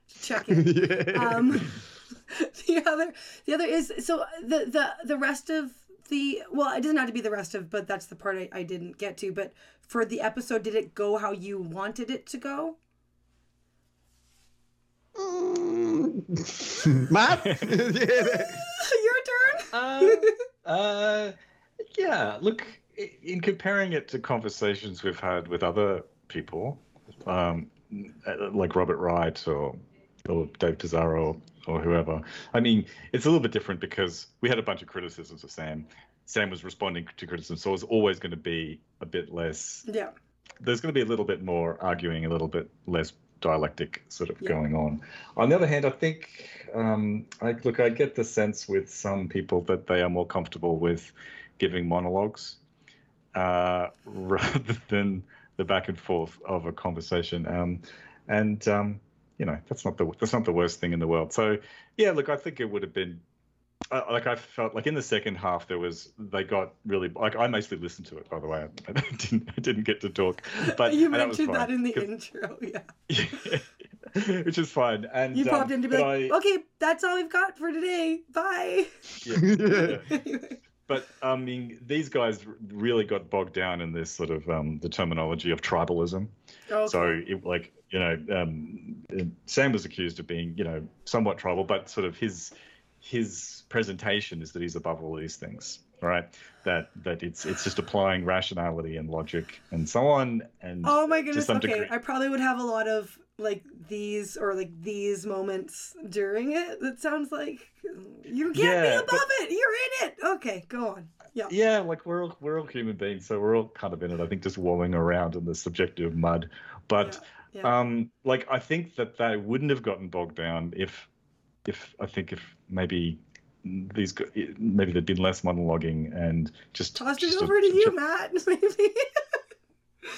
To check it. (laughs) um, (laughs) the other, the other is so the the the rest of the well, it doesn't have to be the rest of, but that's the part I, I didn't get to. But for the episode, did it go how you wanted it to go? (laughs) Matt (laughs) Your turn. Uh, uh, yeah. Look, in comparing it to conversations we've had with other people, um, uh, like Robert Wright or or Dave Tazaro or whoever, I mean, it's a little bit different because we had a bunch of criticisms of Sam. Sam was responding to criticism, so it's always going to be a bit less. Yeah. There's going to be a little bit more arguing, a little bit less dialectic sort of Yeah. going on. On the other hand, I think, um, I look, I get the sense with some people that they are more comfortable with giving monologues uh, (laughs) rather than the back and forth of a conversation. Um, and um, you know, that's not the that's not the worst thing in the world. So yeah, look, I think it would have been. Uh, like I felt like in the second half there was they got really like I mostly listened to it by the way I, I (laughs) didn't I didn't get to talk but you and that mentioned that in the intro. (laughs) Yeah. (laughs) which is fine. And You um, popped in to be like, I- okay, that's all we've got for today. Bye. yeah, yeah. Anyway. But I mean, these guys really got bogged down in this sort of um, the terminology of tribalism. Okay. So, it, like you know, um, Sam was accused of being you know somewhat tribal, but sort of his his presentation is that he's above all these things, right? That that it's it's just applying rationality and logic and so on. And Oh my goodness. Okay, degree, I probably would have a lot of like these or like these moments during it. That sounds like you can't Yeah, be but- above it. You're in it. Okay, go on. Yeah. yeah, like we're all we're all human beings, so we're all kind of in it. I think just wallowing around in the subjective mud. But Yeah. yeah. um, like I think that they wouldn't have gotten bogged down if, if I think if maybe these maybe there'd been less monologuing and just Tossed it just a- over to ju- you, Matt. (laughs) Maybe.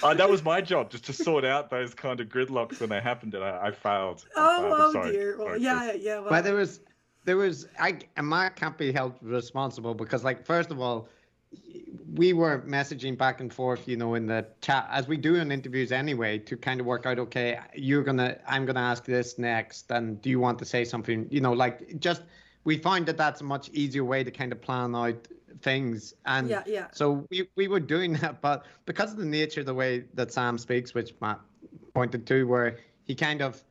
Uh, that was my job, just to sort out those kind of gridlocks when they happened, and I, I failed. I oh, failed. oh Sorry. dear. Well, Sorry, yeah, Chris. yeah. Well, But there was, there was, I, and Mark can't be held responsible because, like, first of all, we were messaging back and forth, you know, in the chat as we do in interviews anyway, to kind of work out, okay, you're gonna, I'm gonna ask this next, and do you want to say something, you know, like just we find that that's a much easier way to kind of plan out things, and yeah, yeah. so we, we were doing (laughs) that, but because of the nature of the way that Sam speaks, which Matt pointed to, where he kind of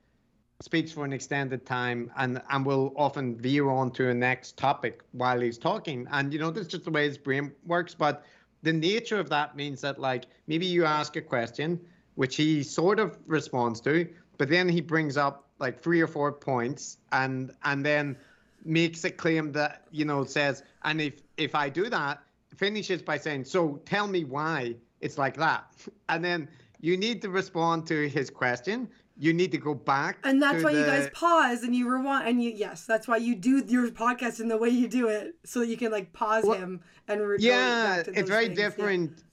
speaks for an extended time and, and will often veer on to a next topic while he's talking. And, you know, that's just the way his brain works. But the nature of that means that, like, maybe you ask a question, which he sort of responds to, but then he brings up like three or four points and and then makes a claim that you know says and if if i do that finishes by saying so tell me why it's like that (laughs) and then you need to respond to his question you need to go back And that's why you guys pause and you rewind and you yes, that's why you do your podcast in the way you do it so that you can like pause Well, him and re- yeah it's very things. Yeah. different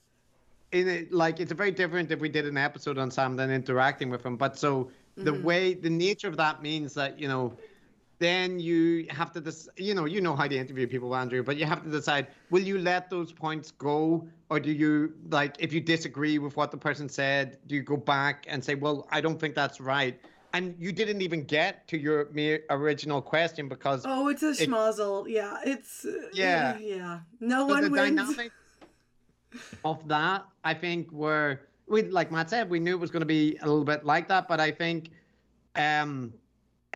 in it like it's very different if we did an episode on sam than interacting with him but so the Mhm. way the nature of that means that you know then you have to dis- you know you know how to interview people andrew but you have to decide will you let those points go or do you like if you disagree with what the person said do you go back and say well i don't think that's right and you didn't even get to your original question because Oh, it's a schmozzle. Yeah, it's uh, Yeah. yeah. No So one the wins. dynamic (laughs) of that, I think, were we like Matt said, we knew it was going to be a little bit like that, but I think um,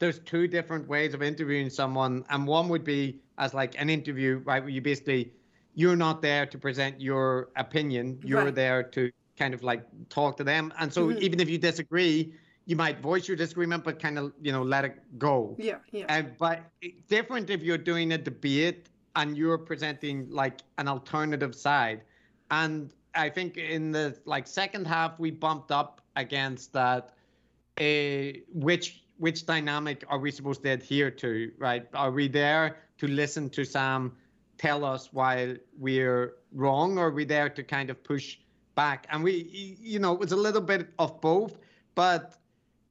there's two different ways of interviewing someone, and one would be as like an interview, right, where you basically you're not there to present your opinion, you're Right. there to kind of like talk to them, and so Mhm. even if you disagree, you might voice your disagreement, but kind of you know let it go. Yeah, yeah. Uh, but different if you're doing a debate and you're presenting like an alternative side. And I think in the like second half we bumped up against that. Uh, which which dynamic are we supposed to adhere to? Right? Are we there to listen to Sam tell us why we're wrong, or are we there to kind of push back? And we, you know, it was a little bit of both, but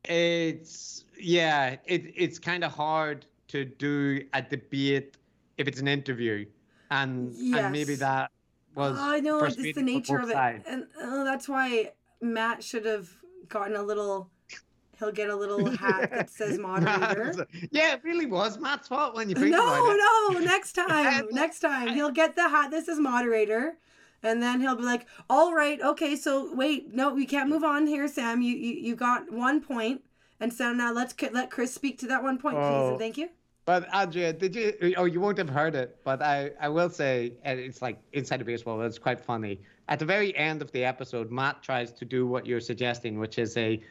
it's yeah, it it's kind of hard to do a debate if it's an interview, and and maybe that was I know it's the nature of it, sides. and uh, that's why Matt should have gotten a little. He'll get a little (laughs) hat that says (laughs) moderator. yeah, it really was Matt's fault when you think No, it. no, next (laughs) time, next time he'll get the hat This is moderator, and then he'll be like, "All right, okay, so wait, no, we can't move on here, Sam. You you, you got one point, and so now let's let Chris speak to that one point, please, Oh. and thank you." But Andrea, did you? Oh, you won't have heard it, but I, I will say, and it's like inside of baseball. It's quite funny. At the very end of the episode, Matt tries to do what you're suggesting, which is a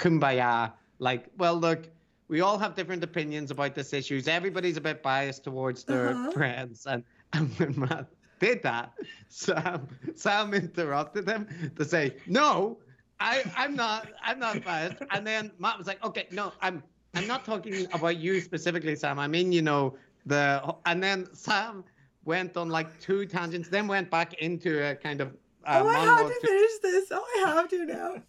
kumbaya. Like, well, look, we all have different opinions about this issues. Everybody's a bit biased towards their Uh-huh. friends, and (laughs) and when Matt did that, Sam Sam interrupted him to say, "No, I I'm not I'm not biased." And then Matt was like, "Okay, no, I'm I'm not talking about you specifically, Sam. I mean, you know, the and then Sam went on like two tangents, then went back into a kind of uh, oh, I have to to- finish this. Oh, I have to now.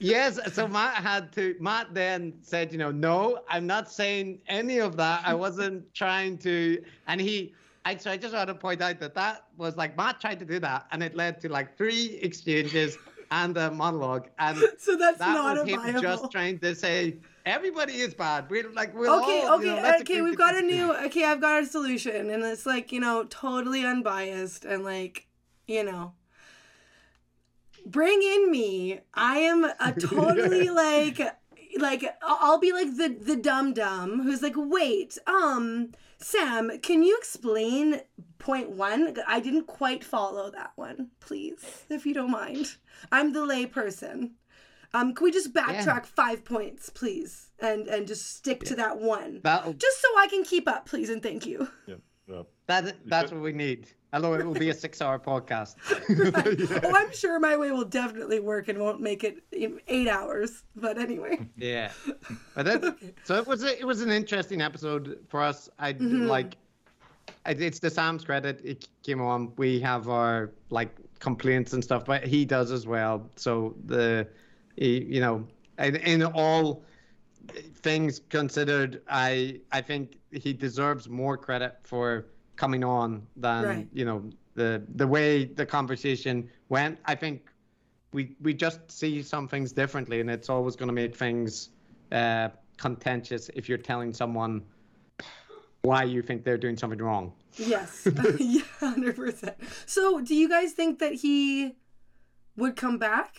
Yes, so Matt had to. Matt then said, you know, no, I'm not saying any of that. I wasn't (laughs) trying to. And he, I so I just want to point out that that was like Matt tried to do that, and it led to like three exchanges and a monologue, and (laughs) So that's that not was a him viable. just trying to say everybody is bad. We're like we're okay, all, okay, you know, okay. We've got a new. Okay, I've got a solution, and it's like you know, totally unbiased and like you know. Bring in me. I am a (laughs) totally like like I'll I'll be like the the dum dum who's like, wait, um, Sam, can you explain point one? I didn't quite follow that one, please, if you don't mind. I'm the lay person. Um, can we just backtrack five points, please, and and just stick to that one, That'll, just so I can keep up, please, and thank you. Yeah, yeah. That, that's what we need. Although it will be a six-hour podcast. (laughs) Oh, I'm sure my way will definitely work and won't make it in eight hours. But anyway, Yeah, but that, (laughs) so it was a, it was an interesting episode for us. I mm-hmm. like it's the Sam's credit. It came on. We have our like complaints and stuff, but he does as well. So the he, you know in, in all things considered, I I think he deserves more credit for coming on than Right. you know the the way the conversation went. I think we we just see some things differently, and it's always going to make things uh, contentious if you're telling someone why you think they're doing something wrong. yes, (laughs) (laughs) yeah, hundred percent. So, do you guys think that he would come back?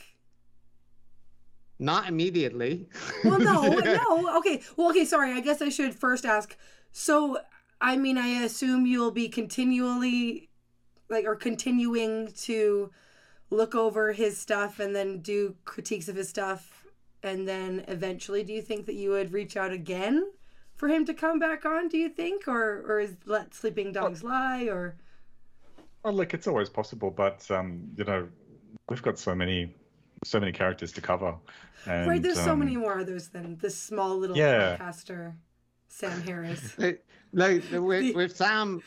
Not immediately. Well, no, (laughs) no. Okay. Well, okay. Sorry. I guess I should first ask. So, I mean, I assume you'll be continually, like, or continuing to look over his stuff and then do critiques of his stuff, and then eventually, do you think that you would reach out again for him to come back on? Do you think, or or is let sleeping dogs lie, or Well, look, it's always possible, but um, you know, we've got so many, so many characters to cover. And, right? There's so um, many more others than this small little Yeah. podcaster, Sam Harris. like, like with, with Sam,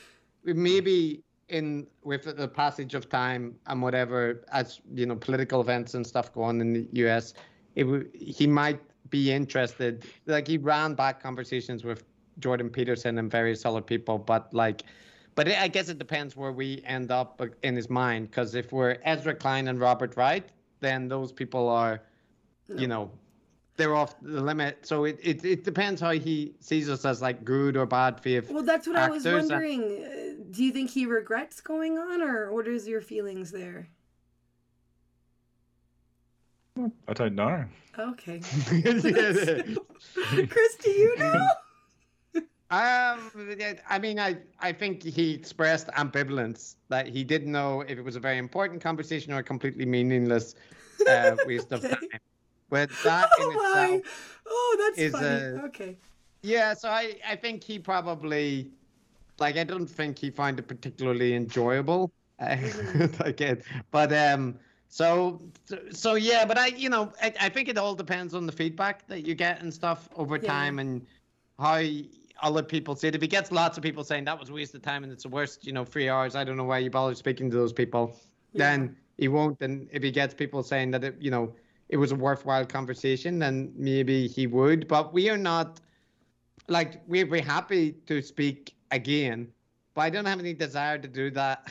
maybe in with the passage of time and whatever, as you know, political events and stuff go on in the U.S., it w- he might be interested. Like he ran back conversations with Jordan Peterson and various other people, but like. But I guess it depends where we end up in his mind. Because if we're Ezra Klein and Robert Wright, then those people are, you know, they're off the limit. So it, it, it depends how he sees us as like good or bad faith. Well, that's what I was wondering. Uh, Do you think he regrets going on, or what is your feelings there? I don't know. Okay. Yeah. (laughs) (laughs) Chris, do you know? Um, I mean, I, I think he expressed ambivalence that he didn't know if it was a very important conversation or a completely meaningless uh, waste of (laughs) time. But (laughs) that in oh my! itself, Oh, that's funny. uh, okay. yeah. So I, I think he probably, like, I don't think he found it particularly enjoyable. Uh, (laughs) like it, but um, so so yeah. But I, you know, I, I think it all depends on the feedback that you get and stuff over Yeah. time and how other people see it. If he gets lots of people saying that was a waste of time and it's the worst, you know, three hours, I don't know why you bother speaking to those people. Yeah. Then he won't. And if he gets people saying that it, you know, it was a worthwhile conversation, then maybe he would. But we are not like we'd be happy to speak again, but I don't have any desire to do that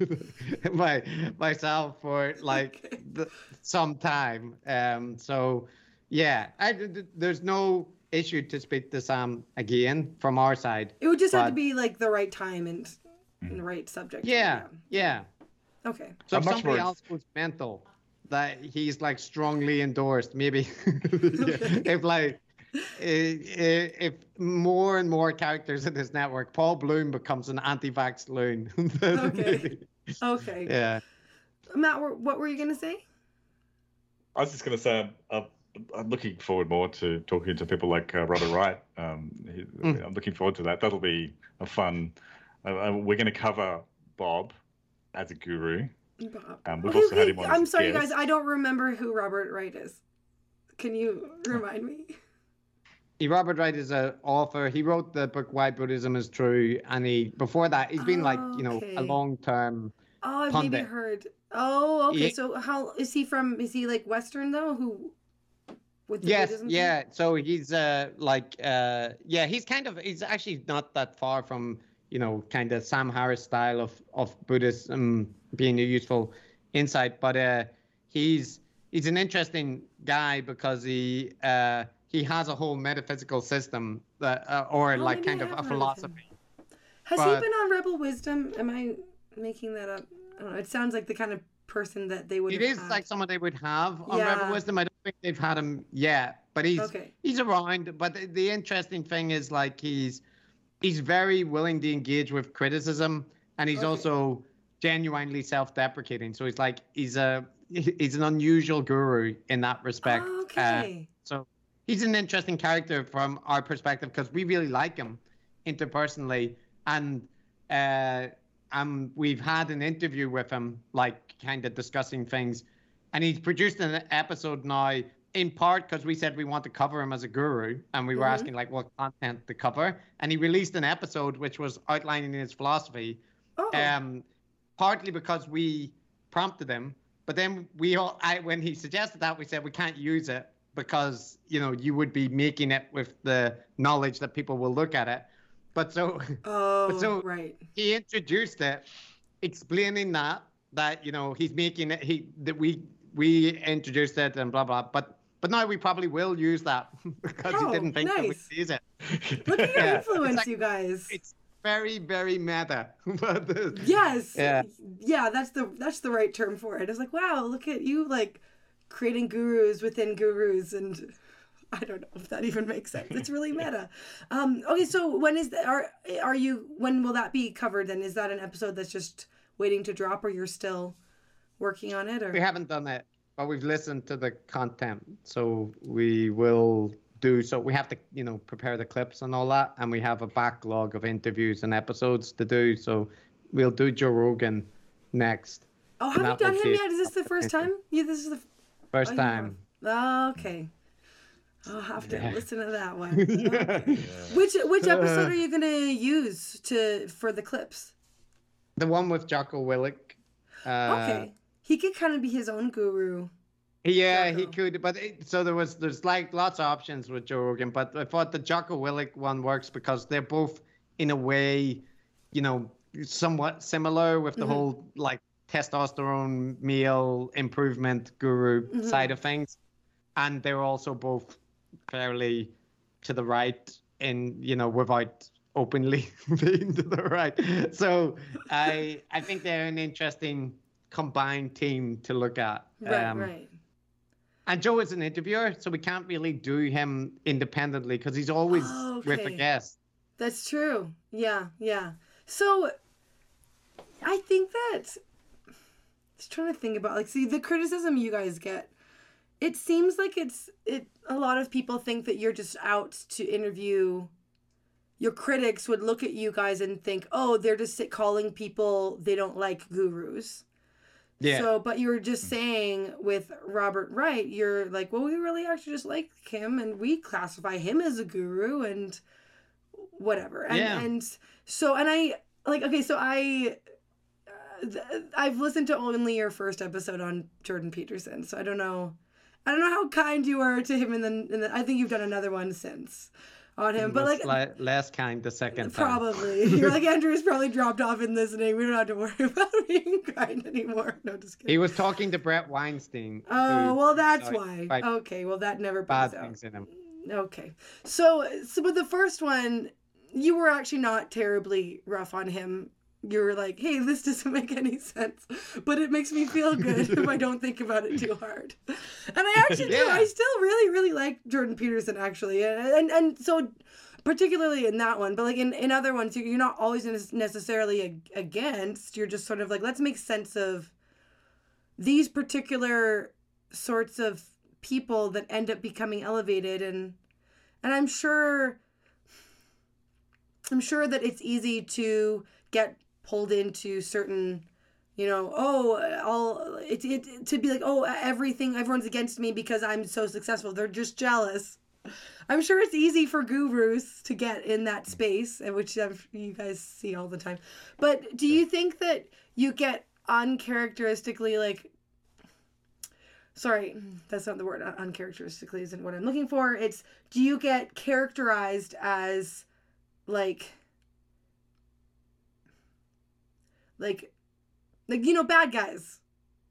(laughs) my myself for like (laughs) Okay. the, some time. Um, so yeah, I, th- th- there's no issue to speak to Sam again from our side. It would just have to be like the right time and, and the right subject. Yeah, yeah. Okay. So I'm if somebody more- else goes mental, that he's like strongly endorsed, maybe (laughs) if like i- i- if more and more characters in this network, Paul Bloom becomes an anti-vax loon. (laughs) Okay. Okay. Yeah. Matt, what were you gonna say? I was just going to say, I'm, I'm, I'm looking forward more to talking to people like uh, Robert Wright. Um, he, Mm. I'm looking forward to that. That'll be a fun. Uh, uh, we're going to cover Bob as a guru. Bob. Um, we've Okay, also had him on I'm sorry, guest. guys. I don't remember who Robert Wright is. Can you remind me? Robert Wright is an author. He wrote the book Why Buddhism is True, and he before that he's been like you know Okay. a long term. Oh, I've maybe heard. Oh, okay. Ye- So how is he from? Is he like Western though? Who? With the Yes, Buddhism thing? yeah. So he's uh like uh yeah he's kind of he's actually not that far from you know kind of Sam Harris style of of Buddhism being a useful insight, but uh he's he's an interesting guy because he uh he has a whole metaphysical system that uh, or Oh, like kind I of a heard of him. philosophy. Has he been on Rebel Wisdom? Am I making that up? I don't know. It sounds like the kind of person that they would. It is had. like someone they would have on Yeah. Rebel Wisdom. I don't think they've had him yet, but he's Okay. he's around. But the, the interesting thing is like he's he's very willing to engage with criticism, and he's Okay. also genuinely self-deprecating. So he's like he's a he's an unusual guru in that respect. Uh, Okay. so he's an interesting character from our perspective because we really like him interpersonally, and uh, um, we've had an interview with him, like kind of discussing things, and he's produced an episode now. In part because we said we want to cover him as a guru, and we were Mhm. asking like what content to cover, and he released an episode which was outlining his philosophy, oh. um, partly because we prompted him, but then we all, I, when he suggested that, we said we can't use it because you know you would be making it with the knowledge that people will look at it. But so (laughs) oh. but so- right. he introduced it, explaining that that you know he's making it. He that we we introduced it and blah blah. But but now we probably will use that (laughs) because Oh, he didn't think that we'd use it. Look at your Yeah. influence, like- you guys. It's very very meta. (laughs) Yes. Yeah. Yeah, that's the that's the right term for it. It's like, wow, look at you like creating gurus within gurus and (laughs) I don't know if that even makes sense. It's really meta. Um okay, so when is the, are are you when will that be covered then? Is that an episode that's just waiting to drop or you're still working on it or We haven't done it, but we've listened to the content, so we will do so. We have to, you know, prepare the clips and all that, and we have a backlog of interviews and episodes to do. So we'll do Joe Rogan next, Oh, have you done him yet? Is this the first time? Yeah, this is the first Oh, time. Oh, okay. I'll have to Yeah. listen to that one. (laughs) Okay. Which which episode (laughs) are you gonna use to for the clips? The one with Jocko Willink. Uh, Okay, he could kind of be his own guru. Yeah, he could, but it, so there was there's like lots of options with Joe Rogan, but I thought the Jocko Willink one works because they're both in a way, you know, somewhat similar with the Mhm. whole like testosterone meal improvement guru Mhm. side of things, and they're also both fairly to the right in you know without openly (laughs) being to the right. So I I think they're an interesting combined team to look at. Right, Um, right. and Joe is an interviewer, so we can't really do him independently because he's always Oh, with a guest. That's true. Yeah, yeah. So I think that just trying to think about like see the criticism you guys get. It seems like it's it a lot of people think that you're just out to interview your critics would look at you guys and think, "Oh, they're just calling people they don't like gurus." Yeah. So, but you were just saying with Robert Wright, you're like, well, we really actually just like him, and we classify him as a guru, and whatever. And, Yeah. and so, and I like, okay, so I, uh, th- I've listened to only your first episode on Jordan Peterson, so I don't know. I don't know how kind you are to him, and then I think you've done another one since on him. But like, li- less kind the second time. Probably. (laughs) You're like Andrew's probably dropped off in listening. We don't have to worry (laughs) about being kind anymore. No, just kidding. He was talking to Bret Weinstein. oh well, that's why. Okay, well that never bad out. things in him. Okay, so so with the first one, you were actually not terribly rough on him. You were like, "Hey, this doesn't (laughs) make any sense, but it makes me feel good if I don't think about it too hard." And I actually do. I still really, really like Jordan Peterson actually, and and, and so particularly in that one, but like in, in other ones, you're not always necessarily ag- against. You're just sort of like, let's make sense of these particular sorts of people that end up becoming elevated, and and I'm sure, I'm sure that it's easy to get pulled into certain. You know, oh, I'll it, it to be like, oh, everything, everyone's against me because I'm so successful. They're just jealous. I'm sure it's easy for gurus to get in that space, which I'm, you guys see all the time. But do you think that you get uncharacteristically like? Sorry, that's not the word. Uncharacteristically isn't what I'm looking for. It's do you get characterized as like like like you know bad guys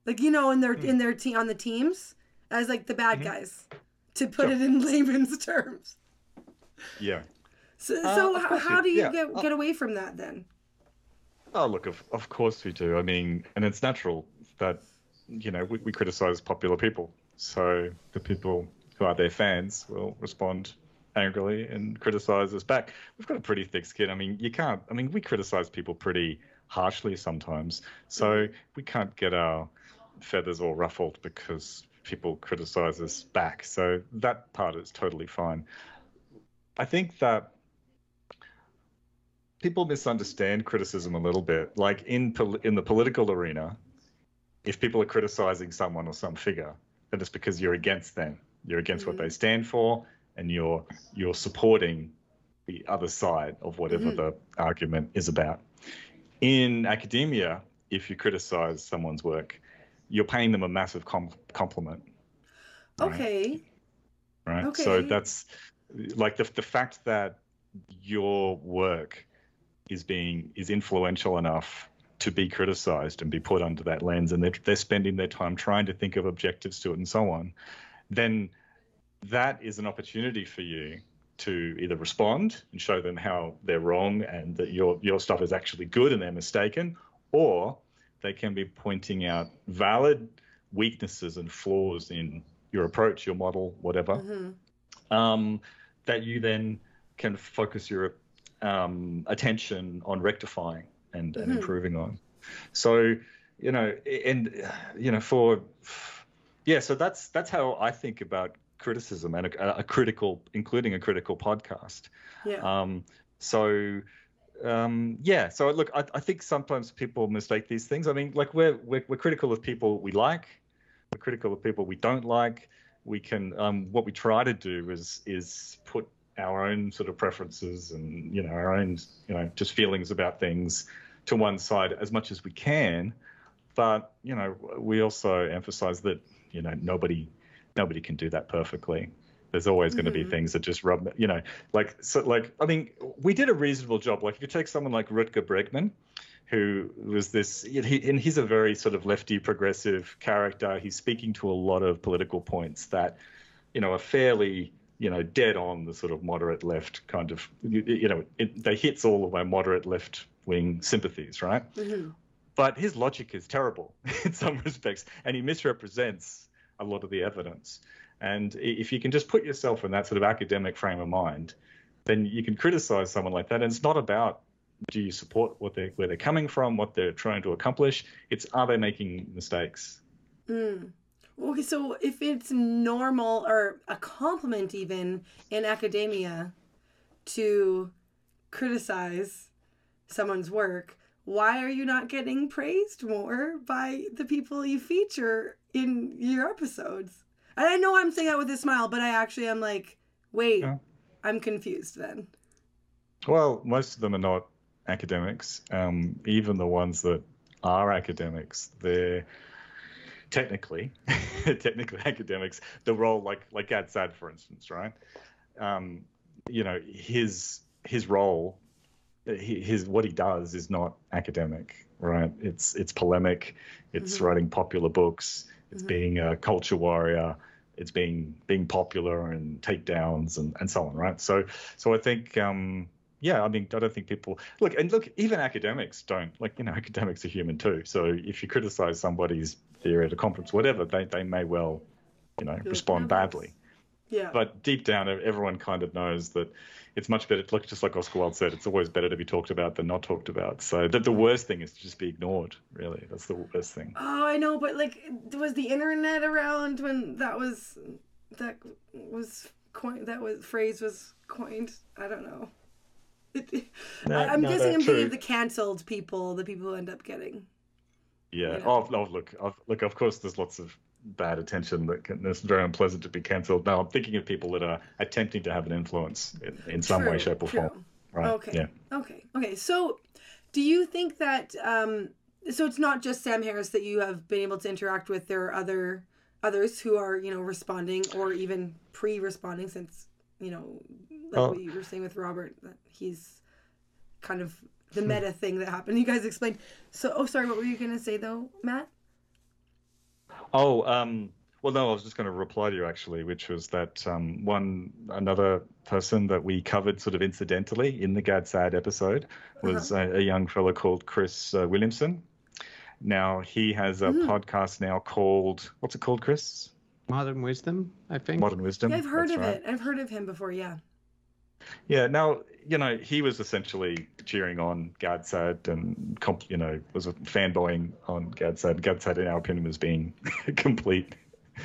like you know in their in their team on the teams as like the bad Mhm. guys to put Sure. it in (laughs) layman's terms Yeah. so, Uh, so of how, how do you yeah. get Uh, get away from that then Oh, look, of, of course we do. I mean, and it's natural that, you know, we, we criticize popular people. So the people who are their fans will respond angrily and criticize us back. We've got a pretty thick skin. I mean, you can't, I mean, we criticize people pretty harshly sometimes. So we can't get our feathers all ruffled because people criticize us back. So that part is totally fine. I think that people misunderstand criticism a little bit. Like in pol- in the political arena, if people are criticizing someone or some figure, then it's because you're against them. You're against what they stand for, and you're you're supporting the other side of whatever Mhm. the argument is about. In academia, if you criticize someone's work, you're paying them a massive com- compliment. right? okay right? So that's like the the fact that your work is being is influential enough to be criticized and be put under that lens, and they're they're spending their time trying to think of objectives to it and so on, then that is an opportunity for you to either respond and show them how they're wrong and that your your stuff is actually good and they're mistaken, or they can be pointing out valid weaknesses and flaws in your approach, your model, whatever, hmm um, that you then can focus your um, attention on rectifying and, and Mhm. improving on. So, you know, and you know, for yeah, so that's that's how I think about criticism and a, a critical, including a critical podcast. yeah Um, so um, yeah, so look, I, I think sometimes people mistake these things. I mean, like we're, we're we're critical of people we like, we're critical of people we don't like. We can um, what we try to do is is put our own sort of preferences and you know our own you know just feelings about things to one side as much as we can. But you know we also emphasize that you know nobody nobody can do that perfectly. There's always going to be Mhm. things that just rub, you know, like so. Like I mean, we did a reasonable job. Like if you take someone like Rutger Bregman, who was this, he, and he's a very sort of lefty progressive character. He's speaking to a lot of political points that, you know, are fairly, you know, dead on the sort of moderate left kind of, you, you know, it, they hits all of my moderate left wing sympathies, right? hmm but his logic is terrible (laughs) in some respects, and he misrepresents a lot of the evidence. And if you can just put yourself in that sort of academic frame of mind, then you can criticize someone like that. And it's not about do you support what they where they're coming from, what they're trying to accomplish. It's are they making mistakes? Mm. Okay, so if it's normal or a compliment even in academia to criticize someone's work, why are you not getting praised more by the people you feature in your episodes? And I know I'm saying that with a smile, but I actually am like, wait, Yeah. I'm confused then. Well, most of them are not academics. Um, even the ones that are academics, they're technically, (laughs) technically academics. The role, like like Gad Saad, for instance, right? Um, you know, his his role, his what he does is not academic, right? It's it's polemic. It's mm-hmm. writing popular books. It's mm-hmm. being a culture warrior it's being being popular and takedowns and, and so on, right? So so I think um, yeah, I mean, I don't think people look and look. Even academics don't like you know (laughs) academics are human too. So if you criticize somebody's theory at a conference, whatever, they they may well you know respond badly. Yeah. But deep down, everyone kind of knows that it's much better. Look, just like Oscar Wilde said, it's always better to be talked about than not talked about. So that the worst thing is to just be ignored. Really, that's the worst thing. Oh, I know, but like, was the internet around when that was that was coined? That was phrase was coined. I don't know. (laughs) no, I'm no, guessing I'm thinking of the cancelled people, the people who end up getting. Yeah. You know. Oh, oh, look, oh, look. Of course, there's lots of bad attention that can, it's very unpleasant to be cancelled. Now, I'm thinking of people that are attempting to have an influence in, in some way, shape, or true. form. Right. Okay. Yeah. Okay. Okay. So, do you think that? Um, so it's not just Sam Harris that you have been able to interact with. There are other others who are you know responding or even pre-responding since you know like oh. what you were saying with Robert that he's kind of the meta thing that happened. You guys explained. So, oh, sorry, what were you gonna say though, Matt? Oh, um, well, no, I was just going to reply to you actually, which was that um, one another person that we covered sort of incidentally in the Gad Saad episode was uh-huh. a, a, young fellow called Chris uh, Williamson. Now he has a mm. podcast now called what's it called, Chris? Modern Wisdom, I think. Modern Wisdom. Yeah, I've heard of right. it. I've heard of him before. Yeah. Yeah. Now you know he was essentially cheering on Gad Saad and you know was fanboying on Gad Saad. Gad Saad, in our opinion, was being (laughs) complete.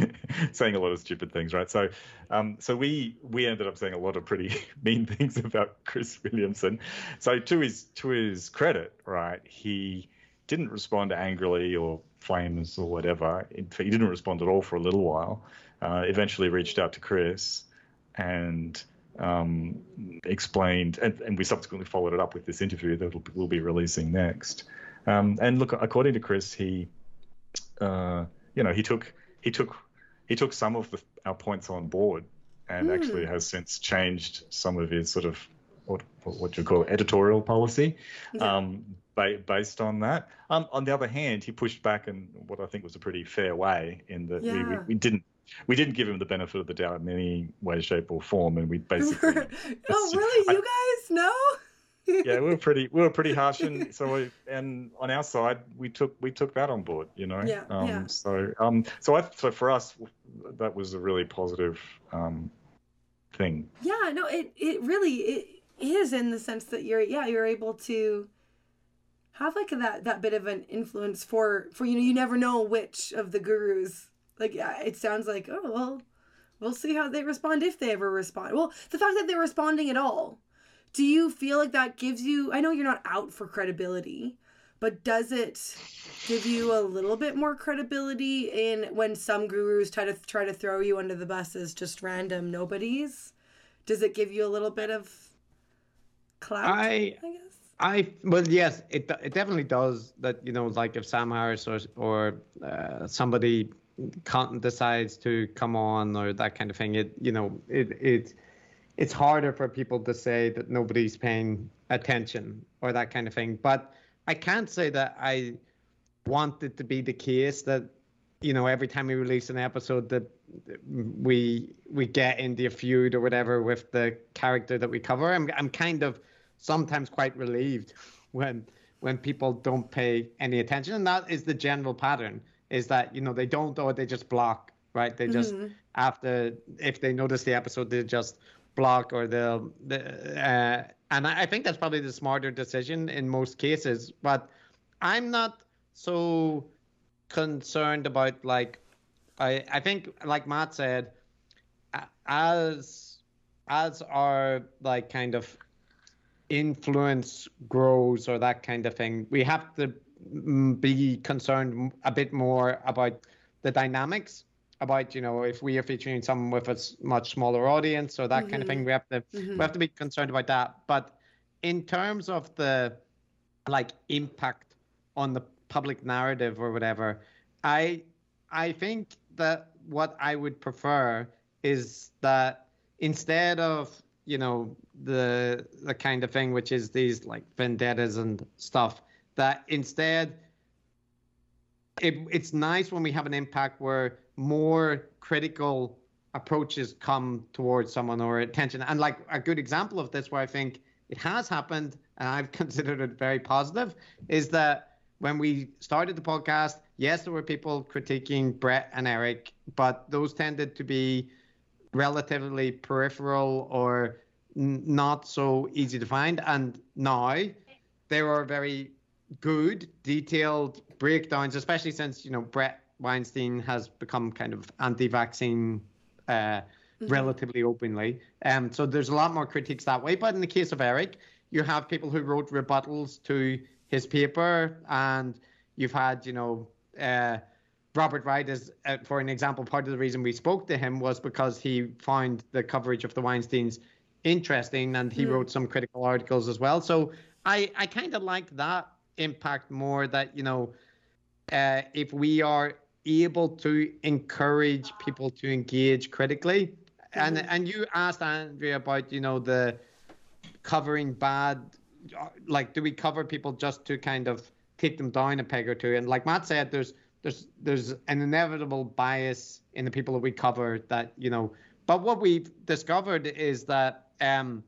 (laughs) saying a lot of stupid things, right? So, um, so we we ended up saying a lot of pretty (laughs) mean things about Chris Williamson. So to his to his credit, right, he didn't respond angrily or flames or whatever. He didn't respond at all for a little while. Uh, eventually, reached out to Chris and um, explained, and, and, we subsequently followed it up with this interview that we'll be releasing next. Um, and look, according to Chris, he, uh, you know, he took he took he took some of the, our points on board, and mm. actually has since changed some of his sort of what what you call editorial policy, yeah. um, ba- based on that. Um, on the other hand, he pushed back in what I think was a pretty fair way, in that yeah. we, we didn't we didn't give him the benefit of the doubt in any way, shape, or form, and we (laughs) basically. oh, (laughs) really? You guys know? (laughs) yeah, we were pretty we were pretty harsh, and so we, and on our side, we took we took that on board, you know. Yeah. Um, yeah. So um, so I so for us, that was a really positive um, thing. Yeah. No. It it really it is in the sense that you're yeah you're able to have like that that bit of an influence for for you know you never know which of the gurus like, yeah, it sounds like, oh, well, we'll see how they respond if they ever respond. Well, the fact that they're responding at all, do you feel like that gives you, I know you're not out for credibility, but does it give you a little bit more credibility in when some gurus try to try to throw you under the bus as just random nobodies? Does it give you a little bit of clout? I, I guess. I well yes, it it definitely does. That you know, like if Sam Harris or or uh, somebody decides to come on or that kind of thing, it you know it it it's harder for people to say that nobody's paying attention or that kind of thing. But I can't say that I want it to be the case that you know every time we release an episode that we we get into a feud or whatever with the character that we cover. I'm I'm kind of sometimes quite relieved (laughs) when when people don't pay any attention, and that is the general pattern is that you know they don't or they just block right they just mm-hmm. after if they notice the episode they just block or they'll uh, and I think that's probably the smarter decision in most cases but i'm not so concerned about like i i think like matt said as as our like kind of influence grows or that kind of thing we have to be concerned a bit more about the dynamics about you know if we are featuring someone with a much smaller audience or that mm-hmm. kind of thing mm-hmm. we have to mm-hmm. we have to be concerned about that but in terms of the like impact on the public narrative or whatever, I I think that what I would prefer is that instead of you know the the kind of thing which is these like vendettas and stuff that instead it, it's nice when we have an impact where more critical approaches come towards someone or attention. And like a good example of this where i think it has happened and i've (laughs) considered it very positive is that when we started the podcast yes there were people critiquing bret and eric but those tended to be relatively peripheral or n- not so easy to find. And now they were very good detailed breakdowns especially since you know bret weinstein has become kind of anti-vaccine uh, relatively openly. Um, so there's a lot more critiques that way. But in the case of Eric, you have people who wrote rebuttals to his paper, and you've had, you know, uh, Robert Wright is, uh, for an example, part of the reason we spoke to him was because he found the coverage of the Weinsteins interesting, and he wrote some critical articles as well. So I, I kind of like that impact more. That you know, uh, if we are able to encourage people to engage critically. And and you asked Andrea about you know the covering bad, like do we cover people just to kind of take them down a peg or two? And like Matt said, there's there's there's an inevitable bias in the people that we cover that you know. But what we've discovered is that um,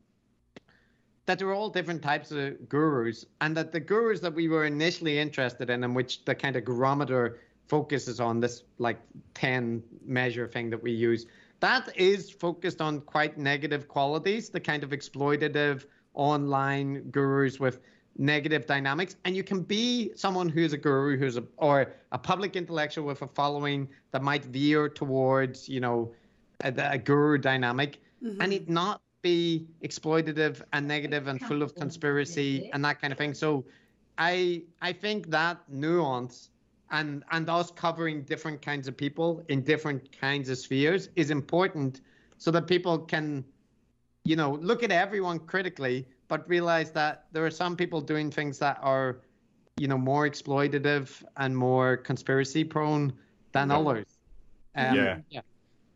that there are all different types of gurus, and that the gurus that we were initially interested in, and which the kind of gurometer focuses on this like 10 measure thing that we use that is focused on quite negative qualities the kind of exploitative online gurus with negative dynamics and you can be someone who's a guru who's a or a public intellectual with a following that might veer towards you know a, a guru dynamic mm-hmm. and it not be exploitative and negative and full of conspiracy and that kind of thing. So i i think that nuance and and us covering different kinds of people in different kinds of spheres is important so that people can you know look at everyone critically but realize that there are some people doing things that are you know more exploitative and more conspiracy prone than yeah. others. Um, yeah. Yeah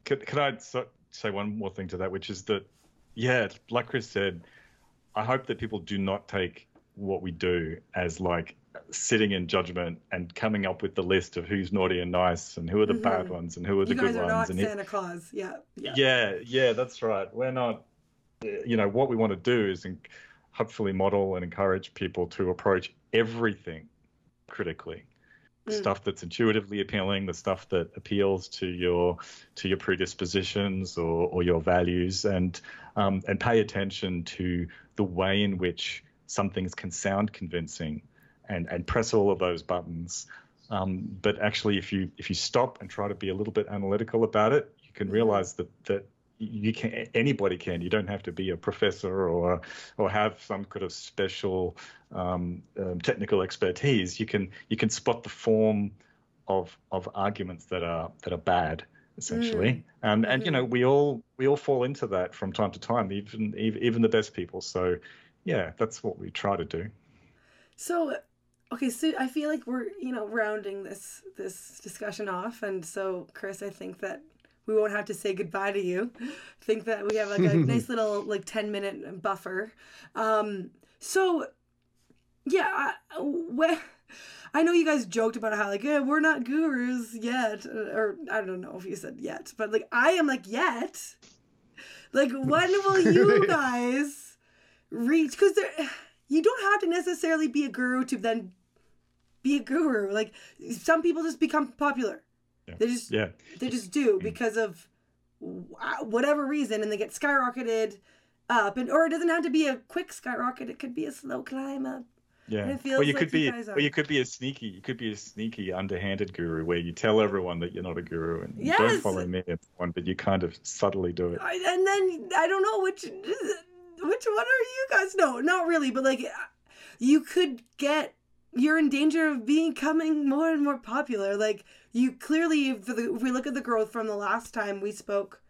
could, could i say one more thing to that which is that yeah like chris said i hope that people do not take what we do as like sitting in judgment and coming up with the list of who's naughty and nice and who are the mm-hmm. bad ones and who are the you good are ones. Not and Santa Claus, yeah, yeah, yeah, yeah. That's right. We're not. You know what we want to do is hopefully model and encourage people to approach everything critically. Mm. Stuff that's intuitively appealing, the stuff that appeals to your to your predispositions or, or your values, and um, and pay attention to the way in which some things can sound convincing and and press all of those buttons. Um, but actually, if you if you stop and try to be a little bit analytical about it, you can mm-hmm. realize that that you can anybody can. You don't have to be a professor or or have some kind of special um, um, technical expertise. You can you can spot the form of of arguments that are that are bad essentially. Mm. Um, and you know mm-hmm. we all we all fall into that from time to time, even even the best people. So yeah, that's what we try to do. So okay so i feel like we're you know rounding this this discussion off and so chris i think that we won't have to say goodbye to you think that we have like a (laughs) nice little like 10 minute buffer um so yeah I, I know you guys joked about how like yeah, we're not gurus yet, or I don't know if you said yet, but like I am like yet. Like when will you (laughs) guys reach? Because there, you don't have to necessarily be a guru to then be a guru. Like some people just become popular. Yeah. They just yeah. They just do mm. because of whatever reason, and they get skyrocketed up. And or it doesn't have to be a quick skyrocket. It could be a slow climb up. Yeah. Well, you like could be, or you could be a sneaky, you could be a sneaky, underhanded guru where you tell everyone that you're not a guru and yes. don't follow me, one, but you kind of subtly do it. And then I don't know which, which one are you guys? No, not really, but like, you could get you're in danger of becoming more and more popular. Like you clearly, if, the, if we look at the growth from the last time we spoke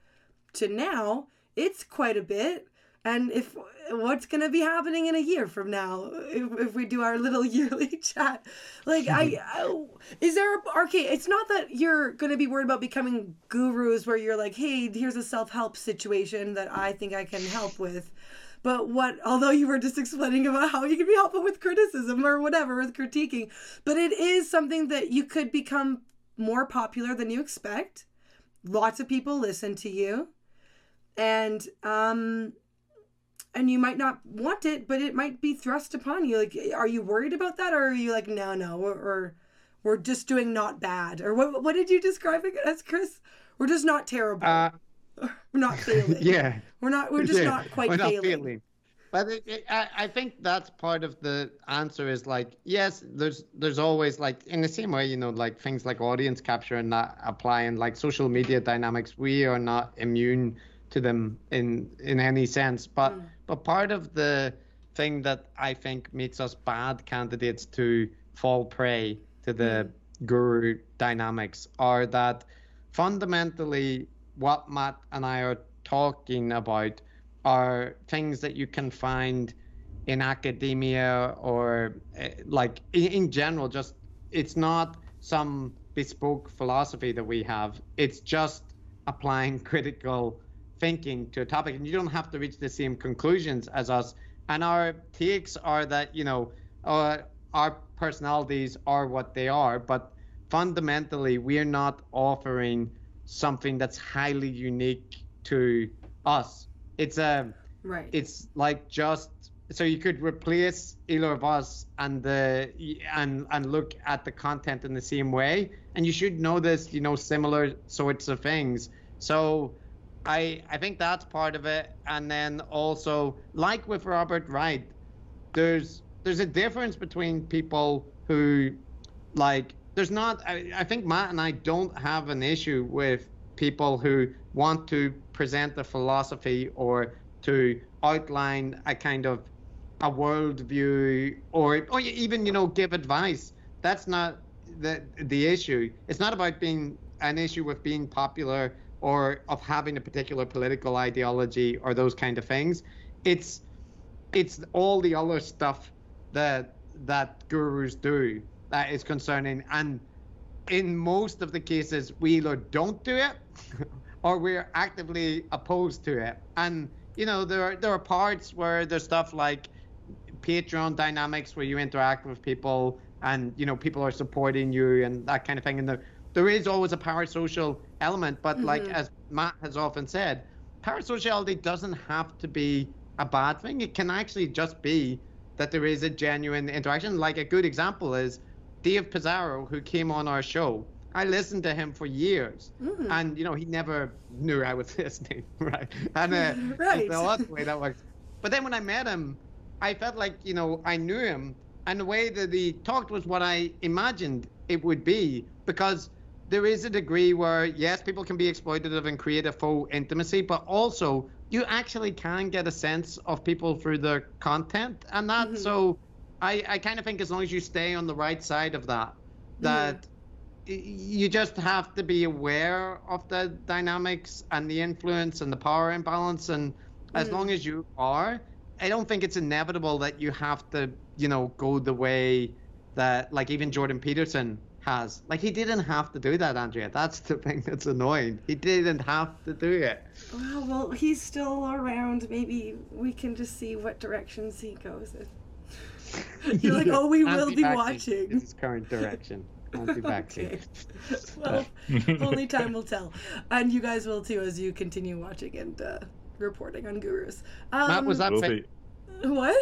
to now, it's quite a bit. and if what's going to be happening in a year from now if, if we do our little (laughs) yearly chat like I, (laughs) I is there a okay it's not that you're going to be worried about becoming gurus where you're like hey here's a self-help situation that i think i can help with but what although you were just explaining about how you can be helpful with criticism or whatever with critiquing but it is something that you could become more popular than you expect. Lots of people listen to you. And um and you might not want it but it might be thrust upon you. Like are you worried about that? Or are you like no no or, or we're just doing not bad? Or what what did you describe it as chris? We're just not terrible. Uh, (laughs) we're not failing. (laughs) yeah. we're not we're just Yeah, not quite we're not failing, failing. But it, it, I, I think that's part of the answer is like yes, there's there's always like in the same way you know like things like audience capture and that apply and like social media dynamics we are not immune to them in in any sense. But Mm. but part of the thing that I think makes us bad candidates to fall prey to the guru dynamics are that fundamentally what Matt and I are talking about are things that you can find in academia or uh, like in, in general just it's not some bespoke philosophy that we have. It's just applying (laughs) critical thinking to a topic. And you don't have to reach the same conclusions as us. And our takes are that you know uh, our personalities are what they are but fundamentally we're not offering something that's highly unique to us it's a right. it's like just so you could replace either of us and the and and look at the content in the same way. And you should notice you know similar sorts of things. So i i think that's part of it. And then also like with robert wright there's there's a difference between people who like there's not I, I think matt and i don't have an issue with people who want to present a philosophy or to outline a kind of a worldview or or even you know give advice that's not the the issue. It's not about being an issue with being popular or of having a particular political ideology or those kind of things. It's it's all the other stuff that that gurus do that is concerning. And in most of the cases we either don't do it (laughs) or we're actively opposed to it. And you know there are there are parts where there's stuff like patreon dynamics where you interact with people and you know people are supporting you and that kind of thing. And there, there is always a parasocial element but like Mhm. as matt has often said parasociality doesn't have to be a bad thing. It can actually just be that there is a genuine interaction. Like a good example is dave pizarro who came on our show i listened to him for years Mm. and you know he never knew I was (laughs) listening, (laughs) right? And uh, (laughs) Right. so that's way that works. But then when I met him, I felt like you know I knew him, and the way that he talked was what I imagined it would be, because there is a degree where yes, people can be exploitative and create a faux intimacy, but also you actually can get a sense of people through their content, and that. Mhm. So I I kind of think as long as you stay on the right side of that, that y- you just have to be aware of the dynamics and the influence and the power imbalance and as Mm. long as you are i don't think it's inevitable that you have to you know go the way that like even jordan peterson has like he didn't have to do that andrea that's the thing that's annoying he didn't have to do it Well, well, he's still around. Maybe we can just see what directions he goes in. (laughs) You're like, (laughs) oh, we will be watching. his current direction (laughs) Okay. Well, only time will tell, and you guys will too as you continue watching and uh, reporting on gurus. Um, Matt, was that Will fa- be. what?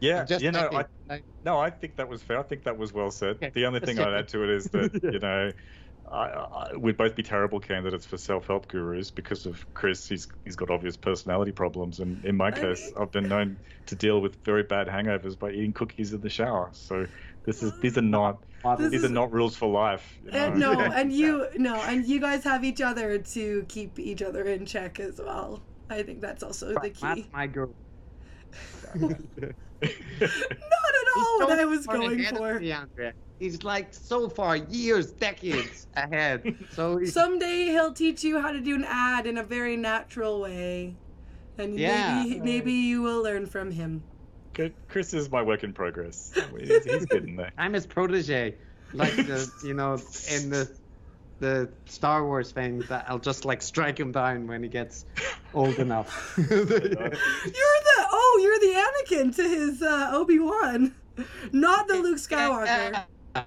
Yeah, you know. I, Like, no, I think that was fair. I think that was well said. Okay, The only thing I'd add to it is that (laughs) you know, I, I, we'd both be terrible candidates for self-help gurus because of Chris. He's he's got obvious personality problems, and in my case, I've been known to deal with very bad hangovers by eating cookies in the shower. So this is these are not This these is- are not rules for life. you And know? no, (laughs) and you no, and you guys have each other to keep each other in check as well. I think that's also the key. That's my girl. (laughs) Not at all what I was going for. Andrea. He's like so far, years, decades ahead. So he's, Someday he'll teach you how to do an ad in a very natural way. and Yeah. maybe maybe you will learn from him. Good. Chris is my work in progress. He's, he's getting there. (laughs) I'm his protege, like the you know in the the Star Wars thing that I'll just like strike him down when he gets old enough. (laughs) You're the oh, you're the Anakin to his uh, Obi Wan, not the Luke Skywalker. (laughs)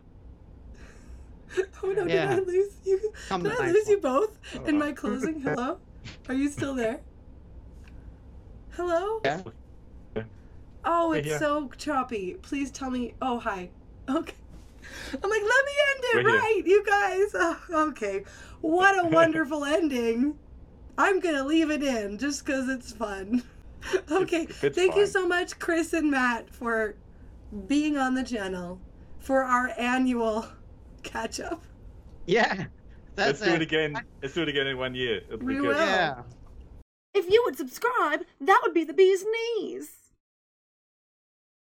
Oh no, Yeah. did I lose you? Come Did I nice lose you one. both in my closing? Hello, are you still there? Hello. Yeah. Oh, We're it's here. so choppy. Please tell me. Oh, hi. Okay. I'm like, let me end it We're right, you guys. Oh, okay. What a (laughs) wonderful ending. I'm gonna leave it in just because it's fun. Okay. it's Thank you so much, Chris and Matt, for being on the channel for our annual catch up. Yeah, that's Let's do it again. Let's do it again in one year. It'll be We good. will. Yeah. If you would subscribe, that would be the bee's knees.